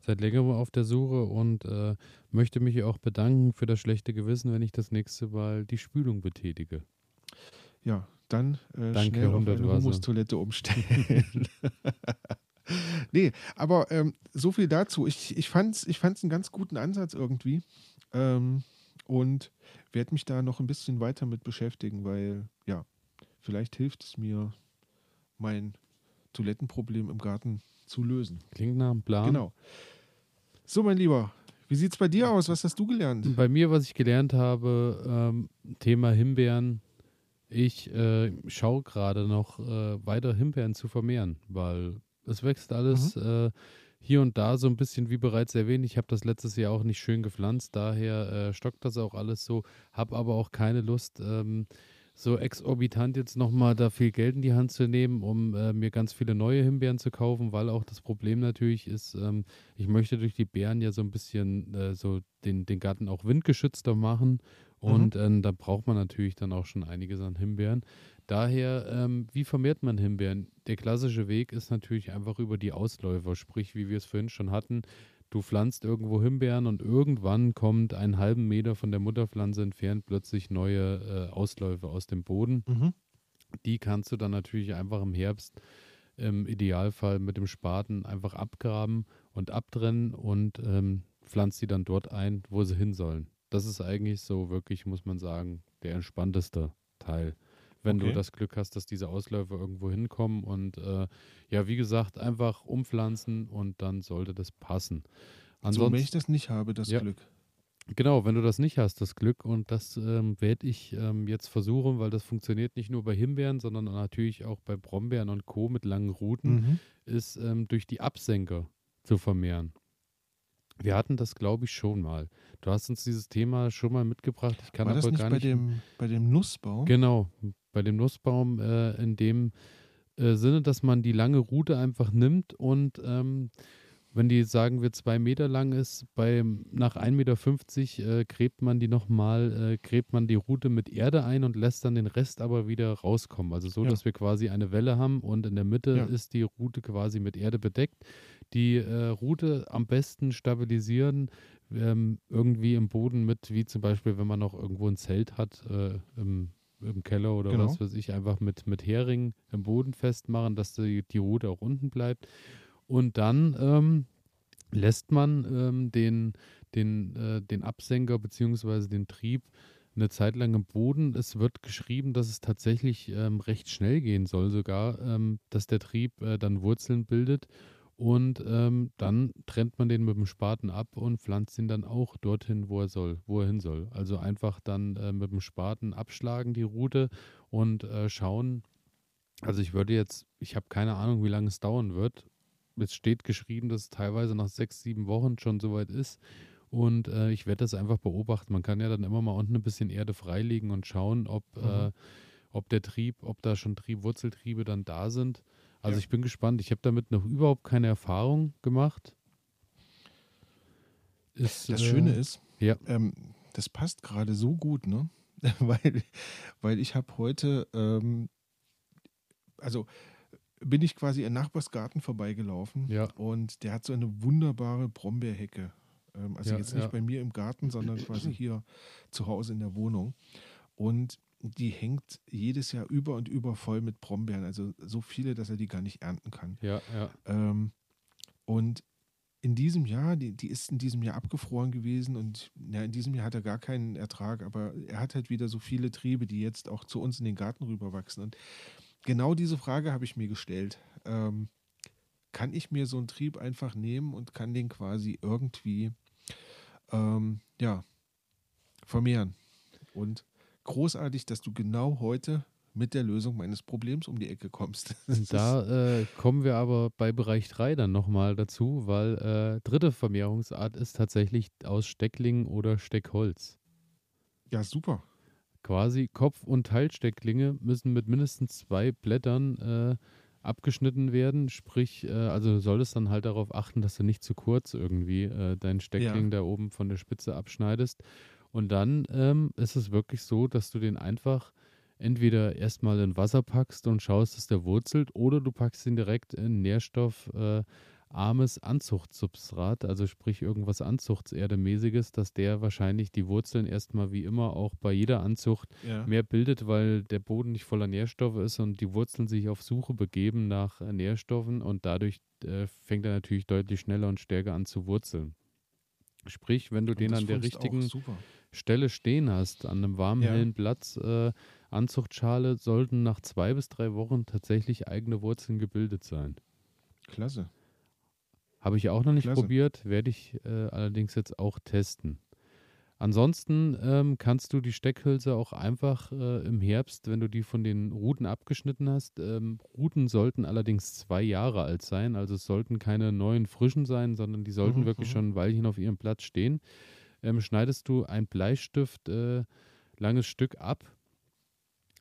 S1: Seit längerem auf der Suche und äh, möchte mich auch bedanken für das schlechte Gewissen, wenn ich das nächste Mal die Spülung betätige.
S2: Ja, dann äh,
S1: Danke,
S2: schnell auf
S1: 100
S2: eine. Humustoilette umstellen. nee, aber ähm, so viel dazu. Ich, ich fand es ich fand's einen ganz guten Ansatz irgendwie ähm, und werde mich da noch ein bisschen weiter mit beschäftigen, weil ja, vielleicht hilft es mir, mein Toilettenproblem im Garten zu lösen.
S1: Klingt nach einem Plan.
S2: Genau. So, mein Lieber, wie sieht es bei dir aus? Was hast du gelernt?
S1: Bei mir, was ich gelernt habe, ähm, Thema Himbeeren. Ich äh, schaue gerade noch äh, weiter Himbeeren zu vermehren, weil es wächst alles
S2: Mhm.
S1: äh, hier und da so ein bisschen, wie bereits erwähnt. Ich habe das letztes Jahr auch nicht schön gepflanzt, daher äh, stockt das auch alles so. Habe aber auch keine Lust, ähm, so exorbitant jetzt nochmal da viel Geld in die Hand zu nehmen, um äh, mir ganz viele neue Himbeeren zu kaufen, weil auch das Problem natürlich ist, ähm, ich möchte durch die Beeren ja so ein bisschen äh, so den, den Garten auch windgeschützter machen. Und ähm, da braucht man natürlich dann auch schon einiges an Himbeeren. Daher, ähm, wie vermehrt man Himbeeren? Der klassische Weg ist natürlich einfach über die Ausläufer, sprich, wie wir es vorhin schon hatten. Du pflanzt irgendwo Himbeeren und irgendwann kommt einen halben Meter von der Mutterpflanze entfernt plötzlich neue äh, Ausläufer aus dem Boden.
S2: Mhm.
S1: Die kannst du dann natürlich einfach im Herbst im Idealfall mit dem Spaten einfach abgraben und abtrennen und ähm, pflanzt die dann dort ein, wo sie hin sollen. Das ist eigentlich so wirklich, muss man sagen, der entspannteste Teil. Wenn du
S2: Okay.
S1: das Glück hast, dass diese Ausläufer irgendwo hinkommen und äh, ja, wie gesagt, einfach umpflanzen und dann sollte das passen.
S2: So,
S1: Ansonsten,
S2: wenn ich das nicht habe, das
S1: Ja.
S2: Glück.
S1: Genau, wenn du das nicht hast, das Glück, und das ähm, werde ich ähm, jetzt versuchen, weil das funktioniert nicht nur bei Himbeeren, sondern natürlich auch bei Brombeeren und Co. mit langen Ruten,
S2: Mhm.
S1: ist ähm, durch die Absenker zu vermehren. Wir hatten das, glaube ich, schon mal. Du hast uns dieses Thema schon mal mitgebracht. Ich kann
S2: War das
S1: aber
S2: nicht
S1: gar
S2: bei
S1: nicht.
S2: dem, bei dem Nussbaum?
S1: Genau, bei dem Nussbaum äh, in dem äh, Sinne, dass man die lange Rute einfach nimmt und ähm, wenn die, sagen wir, zwei Meter lang ist, bei, nach 1,50 Meter äh, gräbt man die nochmal, äh, gräbt man die Rute mit Erde ein und lässt dann den Rest aber wieder rauskommen. Also so,
S2: Ja.
S1: dass wir quasi eine Welle haben und in der Mitte
S2: Ja.
S1: ist die Rute quasi mit Erde bedeckt. Die äh, Rute am besten stabilisieren, ähm, irgendwie im Boden mit, wie zum Beispiel, wenn man noch irgendwo ein Zelt hat, äh, im, im Keller oder
S2: Genau.
S1: was weiß ich, einfach mit, mit Hering im Boden festmachen, dass die, die Rute auch unten bleibt. Und dann ähm, lässt man ähm, den, den, äh, den Absenker bzw. den Trieb eine Zeit lang im Boden. Es wird geschrieben, dass es tatsächlich ähm, recht schnell gehen soll, sogar, ähm, dass der Trieb äh, dann Wurzeln bildet. Und ähm, dann trennt man den mit dem Spaten ab und pflanzt ihn dann auch dorthin, wo er soll, wo er hin soll. Also einfach dann äh, mit dem Spaten abschlagen die Route und äh, schauen. Also ich würde jetzt, ich habe keine Ahnung, wie lange es dauern wird. Es steht geschrieben, dass es teilweise nach sechs, sieben Wochen schon soweit ist. Und äh, ich werde das einfach beobachten. Man kann ja dann immer mal unten ein bisschen Erde freilegen und schauen, ob,
S2: Mhm.
S1: äh, ob der Trieb, ob da schon Trieb, Wurzeltriebe dann da sind. Also
S2: Ja.
S1: ich bin gespannt. Ich habe damit noch überhaupt keine Erfahrung gemacht. Ist,
S2: Das
S1: äh,
S2: Schöne ist,
S1: ja.
S2: ähm, das passt gerade so gut, ne? weil, weil ich habe heute, ähm, also bin ich quasi im Nachbarsgarten vorbeigelaufen
S1: Ja.
S2: und der hat so eine wunderbare Brombeerhecke. Ähm, also
S1: Ja,
S2: jetzt nicht bei mir im Garten, sondern quasi hier zu Hause in der Wohnung. Und die hängt jedes Jahr über und über voll mit Brombeeren. Also so viele, dass er die gar nicht ernten kann.
S1: Ja, ja.
S2: Ähm, und in diesem Jahr, die, die ist in diesem Jahr abgefroren gewesen und ja, in diesem Jahr hat er gar keinen Ertrag, aber er hat halt wieder so viele Triebe, die jetzt auch zu uns in den Garten rüberwachsen. Und genau diese Frage habe ich mir gestellt. Ähm, kann ich mir so einen Trieb einfach nehmen und kann den quasi irgendwie ähm, ja, vermehren? Und großartig, dass du genau heute mit der Lösung meines Problems um die Ecke kommst.
S1: Da äh, kommen wir aber bei Bereich 3 dann nochmal dazu, weil äh, dritte Vermehrungsart ist tatsächlich aus Steckling oder Steckholz.
S2: ja, super.
S1: Quasi Kopf- und Teilstecklinge müssen mit mindestens zwei Blättern äh, abgeschnitten werden. Sprich, äh, also du solltest dann halt darauf achten, dass du nicht zu kurz irgendwie äh, deinen Steckling da oben von der Spitze abschneidest. Und dann ähm, ist es wirklich so, dass du den einfach entweder erstmal in Wasser packst und schaust, dass der wurzelt, oder du packst ihn direkt in nährstoffarmes Anzuchtsubstrat, also sprich irgendwas Anzuchtserdemäßiges, dass der wahrscheinlich die Wurzeln erstmal wie immer auch bei jeder Anzucht
S2: Ja.
S1: mehr bildet, weil der Boden nicht voller Nährstoffe ist und die Wurzeln sich auf Suche begeben nach äh, Nährstoffen und dadurch äh, fängt er natürlich deutlich schneller und stärker an zu wurzeln. Sprich, wenn du
S2: Und
S1: den an der richtigen. Stelle stehen hast, an einem warmen,
S2: Ja.
S1: hellen Platz, äh, Anzuchtschale, sollten nach zwei bis drei Wochen tatsächlich eigene Wurzeln gebildet sein.
S2: Klasse.
S1: Habe ich auch noch nicht
S2: Klasse.
S1: probiert, werde ich äh, allerdings jetzt auch testen. Ansonsten ähm, kannst du die Steckhülse auch einfach äh, im Herbst, wenn du die von den Ruten abgeschnitten hast. Ähm, Ruten sollten allerdings zwei Jahre alt sein, also es sollten keine neuen frischen sein, sondern die sollten
S2: Mhm,
S1: wirklich
S2: mhm.
S1: schon ein Weilchen auf ihrem Platz stehen. Ähm, schneidest du ein Bleistift äh, langes Stück ab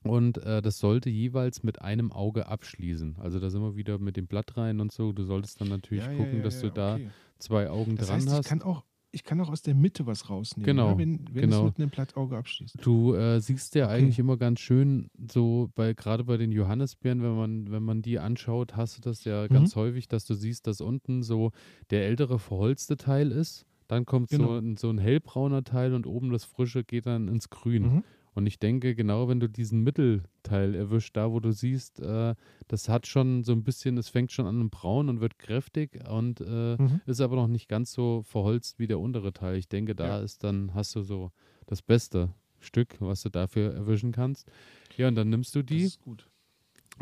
S1: und äh, das sollte jeweils mit einem Auge abschließen. Also da sind wir wieder mit dem Blatt rein und so. Du solltest dann natürlich
S2: Ja,
S1: gucken,
S2: ja,
S1: dass
S2: ja,
S1: du da
S2: okay.
S1: zwei Augen
S2: Das
S1: dran
S2: heißt, ich
S1: hast.
S2: kann auch, ich kann auch aus der Mitte was rausnehmen,
S1: Genau,
S2: ja, wenn, wenn
S1: genau.
S2: es mit einem Blattauge abschließt.
S1: Du äh, siehst ja
S2: Okay.
S1: eigentlich immer ganz schön, so bei gerade bei den Johannisbeeren, wenn man, wenn man die anschaut, hast du das ja
S2: Mhm.
S1: ganz häufig, dass du siehst, dass unten so der ältere verholzte Teil ist. Dann kommt so,
S2: Genau.
S1: ein, so ein hellbrauner Teil und oben das frische geht dann ins Grün.
S2: Mhm.
S1: Und ich denke, genau wenn du diesen Mittelteil erwischt, da wo du siehst, äh, das hat schon so ein bisschen, es fängt schon an im Braun und wird kräftig und äh,
S2: Mhm.
S1: ist aber noch nicht ganz so verholzt wie der untere Teil. Ich denke, da
S2: Ja.
S1: ist dann, hast du so das beste Stück, was du dafür erwischen kannst. Ja, und dann nimmst du
S2: Das
S1: die
S2: ist gut.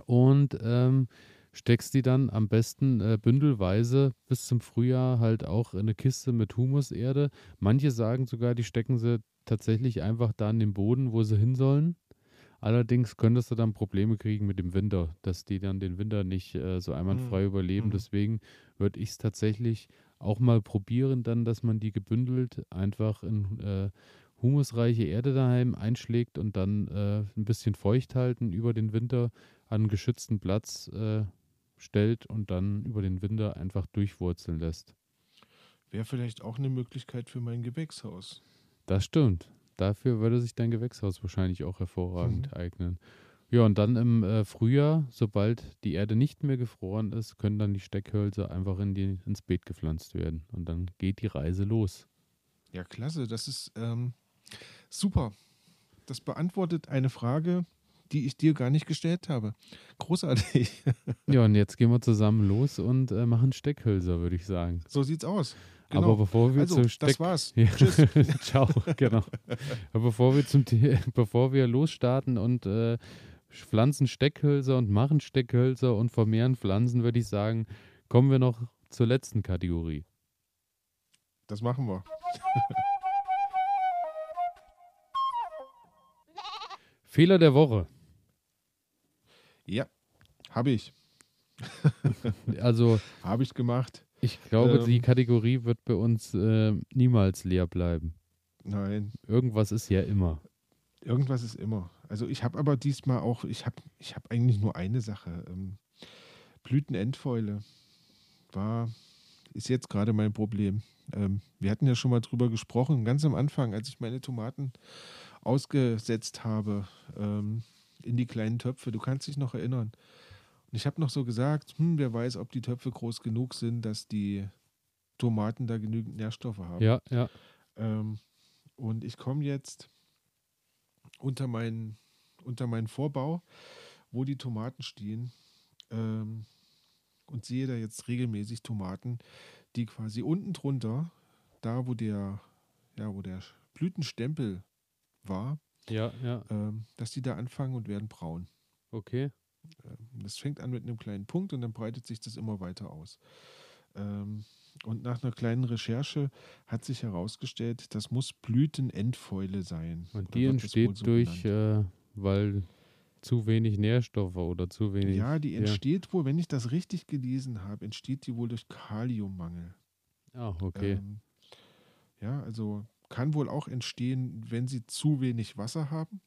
S1: und ähm, steckst die dann am besten äh, bündelweise bis zum Frühjahr halt auch in eine Kiste mit Humuserde. Manche sagen sogar, die stecken sie tatsächlich einfach da in den Boden, wo sie hin sollen. Allerdings könntest du dann Probleme kriegen mit dem Winter, dass die dann den Winter nicht äh, so einwandfrei überleben.
S2: Mhm.
S1: Deswegen würde ich es tatsächlich auch mal probieren, dann, dass man die gebündelt einfach in äh, humusreiche Erde daheim einschlägt und dann äh, ein bisschen feucht halten über den Winter an einen geschützten Platz äh, stellt und dann über den Winter einfach durchwurzeln lässt.
S2: Wäre vielleicht auch eine Möglichkeit für mein Gewächshaus.
S1: Das stimmt. Dafür würde sich dein Gewächshaus wahrscheinlich auch hervorragend eignen. Ja, und dann im äh, Frühjahr, sobald die Erde nicht mehr gefroren ist, können dann die Steckhölzer einfach in die, ins Beet gepflanzt werden. Und dann geht die Reise los.
S2: Ja, klasse. Das ist ähm, super. Das beantwortet eine Frage, die ich dir gar nicht gestellt habe. Großartig.
S1: Ja, und jetzt gehen wir zusammen los und äh, machen Steckhölzer, würde ich sagen.
S2: So sieht's aus.
S1: Aber
S2: Genau.
S1: bevor wir
S2: Also,
S1: zu
S2: das
S1: Steck
S2: war's.
S1: Ja.
S2: Tschüss.
S1: Ciao, genau. Aber bevor wir zum bevor wir losstarten und äh, pflanzen Steckhölzer und machen Steckhölzer und vermehren Pflanzen, würde ich sagen, kommen wir noch zur letzten Kategorie.
S2: Das machen wir.
S1: Fehler der Woche.
S2: Ja, habe ich.
S1: Also
S2: Habe ich gemacht.
S1: ich glaube,
S2: Ähm.
S1: die Kategorie wird bei uns äh, niemals leer bleiben.
S2: Nein,
S1: Irgendwas ist ja immer.
S2: irgendwas ist immer. Also ich habe aber diesmal auch, ich habe ich hab eigentlich nur eine Sache. Ähm, Blütenendfäule war, ist jetzt gerade mein Problem. Ähm, wir hatten ja schon mal drüber gesprochen, ganz am Anfang, als ich meine Tomaten ausgesetzt habe ähm, in die kleinen Töpfe. Du kannst dich noch erinnern. Und ich habe noch so gesagt, hm, wer weiß, ob die Töpfe groß genug sind, dass die Tomaten da genügend Nährstoffe haben.
S1: Ja, ja.
S2: Ähm, und ich komme jetzt unter meinen, unter meinen Vorbau, wo die Tomaten stehen, ähm, und sehe da jetzt regelmäßig Tomaten, die quasi unten drunter, da wo der, ja, wo der Blütenstempel war,
S1: Ja, ja.
S2: ähm, dass die da anfangen und werden braun.
S1: Okay.
S2: Ähm, Das fängt an mit einem kleinen Punkt und dann breitet sich das immer weiter aus. Ähm, und nach einer kleinen Recherche hat sich herausgestellt, das muss Blütenendfäule sein.
S1: Und die entsteht
S2: so
S1: durch, äh, weil zu wenig Nährstoffe oder zu wenig.
S2: ja, die entsteht wohl, wenn ich das richtig gelesen habe, entsteht die wohl durch Kaliummangel.
S1: Ah, okay.
S2: Ähm, ja, also kann wohl auch entstehen, wenn sie zu wenig Wasser haben.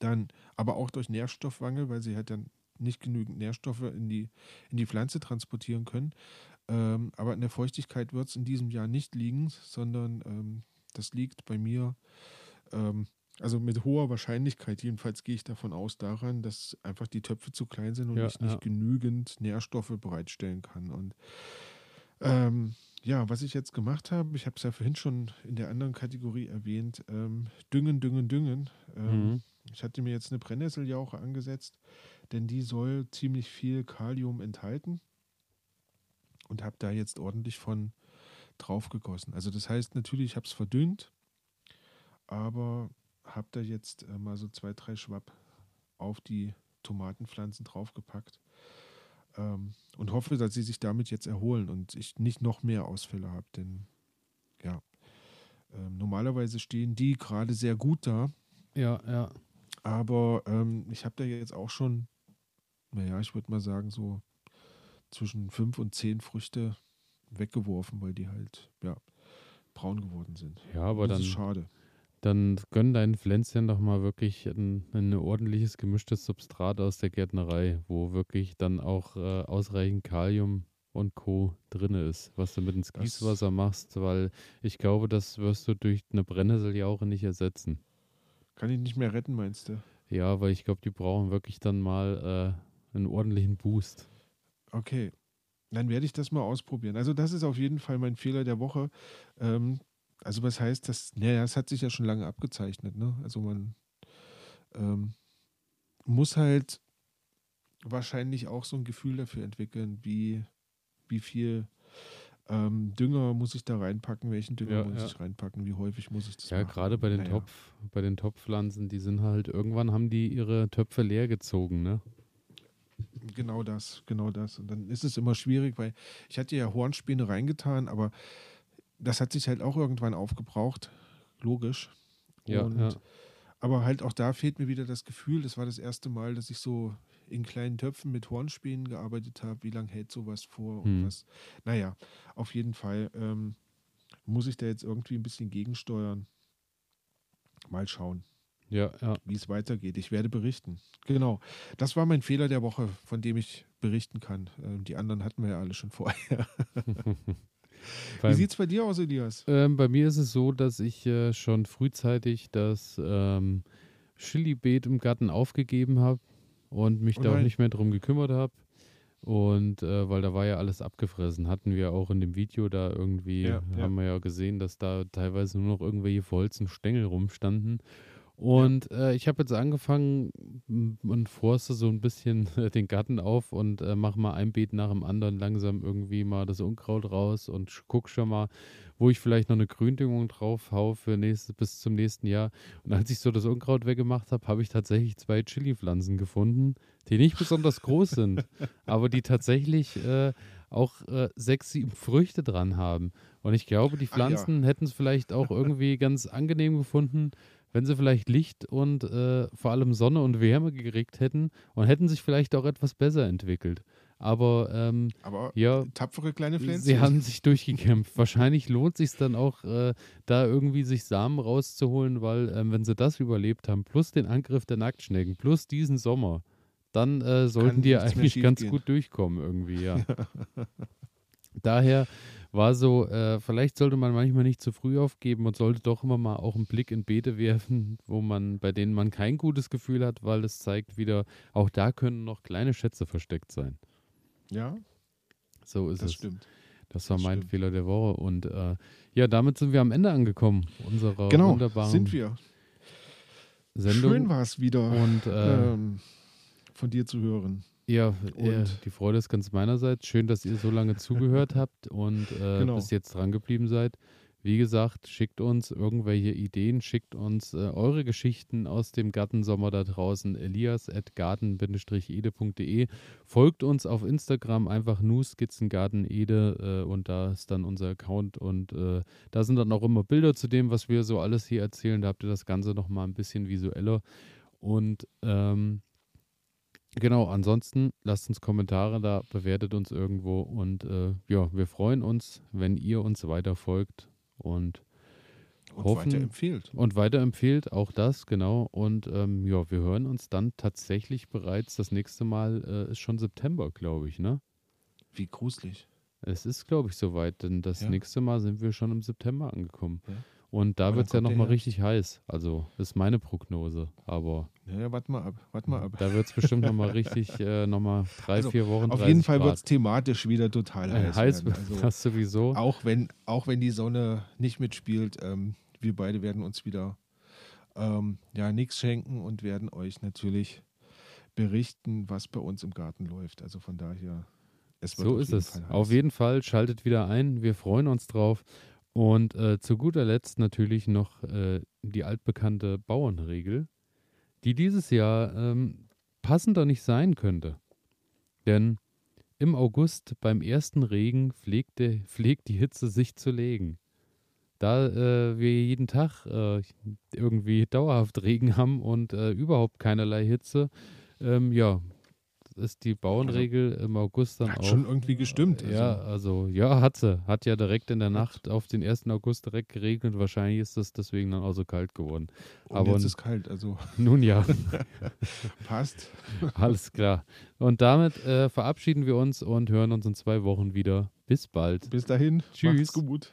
S2: Dann aber auch durch Nährstoffmangel, weil sie halt dann nicht genügend Nährstoffe in die, in die Pflanze transportieren können. Ähm, aber in der Feuchtigkeit wird es in diesem Jahr nicht liegen, sondern ähm, das liegt bei mir, ähm, also mit hoher Wahrscheinlichkeit, jedenfalls gehe ich davon aus, daran, dass einfach die Töpfe zu klein sind und
S1: Ja,
S2: ich nicht
S1: ja.
S2: genügend Nährstoffe bereitstellen kann. Und ähm, ja, was ich jetzt gemacht habe, ich habe es ja vorhin schon in der anderen Kategorie erwähnt, ähm, düngen, düngen, düngen. Ähm,
S1: Mhm.
S2: Ich hatte mir jetzt eine Brennnesseljauche angesetzt, denn die soll ziemlich viel Kalium enthalten und habe da jetzt ordentlich von drauf gegossen. Also das heißt natürlich, ich habe es verdünnt, aber habe da jetzt äh, mal so zwei, drei Schwapp auf die Tomatenpflanzen draufgepackt ähm, und hoffe, dass sie sich damit jetzt erholen und ich nicht noch mehr Ausfälle habe, denn ja, Ähm, normalerweise stehen die gerade sehr gut da.
S1: Ja, ja.
S2: Aber ähm, ich habe da jetzt auch schon, naja, ich würde mal sagen, so zwischen fünf und zehn Früchte weggeworfen, weil die halt, ja, braun geworden sind.
S1: Ja, aber
S2: das
S1: dann,
S2: ist schade.
S1: Dann gönn deinen Pflänzchen doch mal wirklich ein, ein ordentliches gemischtes Substrat aus der Gärtnerei, wo wirklich dann auch äh, ausreichend Kalium und Co. drin ist, was du mit ins Gießwasser machst, weil ich glaube, das wirst du durch eine Brennnesseljauche nicht ersetzen.
S2: Kann ich nicht mehr retten, meinst du?
S1: Ja, weil ich glaube, die brauchen wirklich dann mal äh, einen ordentlichen Boost.
S2: Okay. Dann werde ich das mal ausprobieren. Also, das ist auf jeden Fall mein Fehler der Woche. Ähm, also, was heißt das? Naja, das hat sich ja schon lange abgezeichnet. Ne? Also, man ähm, muss halt wahrscheinlich auch so ein Gefühl dafür entwickeln, wie, wie viel ähm, Dünger muss ich da reinpacken, welchen Dünger
S1: Ja,
S2: muss
S1: ja.
S2: ich reinpacken, wie häufig muss ich das
S1: Ja,
S2: machen.
S1: gerade bei den
S2: Naja.
S1: Topf, bei den Topfpflanzen, die sind halt, irgendwann haben die ihre Töpfe leer gezogen, ne?
S2: Genau das, genau das. Und dann ist es immer schwierig, weil ich hatte ja Hornspäne reingetan, aber das hat sich halt auch irgendwann aufgebraucht. Logisch.
S1: Ja,
S2: Und,
S1: ja.
S2: Aber halt auch da fehlt mir wieder das Gefühl, das war das erste Mal, dass ich so in kleinen Töpfen mit Hornspänen gearbeitet habe. Wie lange hält sowas vor? Und
S1: Hm.
S2: was? Naja, auf jeden Fall ähm, muss ich da jetzt irgendwie ein bisschen gegensteuern. Mal schauen
S1: Ja, ja.
S2: wie es weitergeht. Ich werde berichten. Genau. Das war mein Fehler der Woche, von dem ich berichten kann. Ähm, die anderen hatten wir ja alle schon vorher. Wie sieht es bei dir aus, Elias?
S1: ähm, bei mir ist es so, dass ich äh, schon frühzeitig das ähm, Chili-Beet im Garten aufgegeben habe und mich
S2: Oh
S1: da auch nicht mehr drum gekümmert habe. Und äh, weil da war ja alles abgefressen, hatten wir auch in dem Video da irgendwie,
S2: Ja, ja.
S1: haben wir ja gesehen, dass da teilweise nur noch irgendwelche verholzten Stängel rumstanden. Und äh, ich habe jetzt angefangen und forste so ein bisschen äh, den Garten auf und äh, mache mal ein Beet nach dem anderen langsam irgendwie mal das Unkraut raus und sch- guck schon mal, wo ich vielleicht noch eine Gründüngung drauf hau für nächstes, bis zum nächsten Jahr. Und als ich so das Unkraut weggemacht habe, habe ich tatsächlich zwei Chili-Pflanzen gefunden, die nicht besonders groß sind, aber die tatsächlich äh, auch äh, sechs, sieben Früchte dran haben. Und ich glaube, die
S2: Ach ja.
S1: Pflanzen hätten es vielleicht auch irgendwie ganz angenehm gefunden, wenn sie vielleicht Licht und äh, vor allem Sonne und Wärme gekriegt hätten und hätten sich vielleicht auch etwas besser entwickelt. Aber ähm,
S2: Aber
S1: ja,
S2: tapfere kleine Pflänzchen.
S1: Sie haben sich durchgekämpft. Wahrscheinlich lohnt sich dann auch, äh, da irgendwie sich Samen rauszuholen, weil ähm, wenn sie das überlebt haben, plus den Angriff der Nacktschnecken, plus diesen Sommer, dann äh, sollten
S2: Kann
S1: die eigentlich ganz gut durchkommen irgendwie, ja. Daher war so, äh, vielleicht sollte man manchmal nicht zu früh aufgeben und sollte doch immer mal auch einen Blick in Beete werfen, wo man, bei denen man kein gutes Gefühl hat, weil es zeigt wieder, auch da können noch kleine Schätze versteckt sein.
S2: ja,
S1: So ist
S2: das
S1: es.
S2: stimmt.
S1: Das war
S2: Das
S1: mein
S2: stimmt.
S1: Fehler der Woche. Und äh, ja, damit sind wir am Ende angekommen unserer
S2: Genau,
S1: wunderbaren
S2: sind wir.
S1: Sendung.
S2: Schön war es wieder,
S1: Und äh,
S2: ähm, von dir zu hören.
S1: Ja, äh,
S2: und-
S1: die Freude ist ganz meinerseits. Schön, dass ihr so lange zugehört habt und äh,
S2: Genau.
S1: bis jetzt dran geblieben seid. Wie gesagt, schickt uns irgendwelche Ideen, schickt uns äh, eure Geschichten aus dem Gartensommer da draußen. Elias at garten-ede.de. Folgt uns auf Instagram einfach nu Skizzengartenede äh, und da ist dann unser Account und äh, da sind dann auch immer Bilder zu dem, was wir so alles hier erzählen. Da habt ihr das Ganze nochmal ein bisschen visueller. Und ähm, genau, ansonsten lasst uns Kommentare da, bewertet uns irgendwo und äh, ja, wir freuen uns, wenn ihr uns weiter folgt und
S2: Und
S1: Hoffen-
S2: weiterempfehlt.
S1: und weiterempfehlt, auch das, genau. Und ähm, ja, wir hören uns dann tatsächlich bereits das nächste Mal, äh, ist schon September, glaube ich, ne?
S2: Wie gruselig.
S1: Es ist, glaube ich, soweit, denn das
S2: Ja.
S1: nächste Mal sind wir schon im September angekommen.
S2: Ja.
S1: Und da wird es ja nochmal richtig heiß. Also, das ist meine Prognose. Aber
S2: Ja, warte mal ab, warte mal ab.
S1: da wird es bestimmt nochmal richtig, äh, nochmal drei,
S2: Also,
S1: vier Wochen.
S2: Auf
S1: 30
S2: jeden Fall wird es thematisch wieder total
S1: Äh,
S2: heiß.
S1: heiß
S2: werden.
S1: wird
S2: Also,
S1: das sowieso.
S2: auch, wenn, auch wenn die Sonne nicht mitspielt, ähm, wir beide werden uns wieder ähm, ja, nichts schenken und werden euch natürlich berichten, was bei uns im Garten läuft. Also von daher, es wird
S1: So ist es.
S2: Heiß.
S1: Auf jeden Fall schaltet wieder ein. Wir freuen uns drauf. Und äh, zu guter Letzt natürlich noch äh, die altbekannte Bauernregel, die dieses Jahr ähm, passender nicht sein könnte. Denn im August beim ersten Regen pflegte, pflegt die Hitze sich zu legen. da äh, wir jeden Tag äh, irgendwie dauerhaft Regen haben und äh, überhaupt keinerlei Hitze, ähm, ja, ist die Bauernregel also, im August dann
S2: hat
S1: auch.
S2: schon irgendwie gestimmt.
S1: Also. Ja, also ja, hat sie. Hat ja direkt in der Nacht auf den 1. August direkt geregnet. Wahrscheinlich ist das deswegen dann auch so kalt geworden.
S2: Und Aber jetzt ist kalt, also.
S1: Nun ja.
S2: Passt.
S1: Alles klar. Und damit äh, verabschieden wir uns und hören uns in zwei Wochen wieder. Bis bald.
S2: Bis dahin.
S1: Tschüss.
S2: Macht's gut.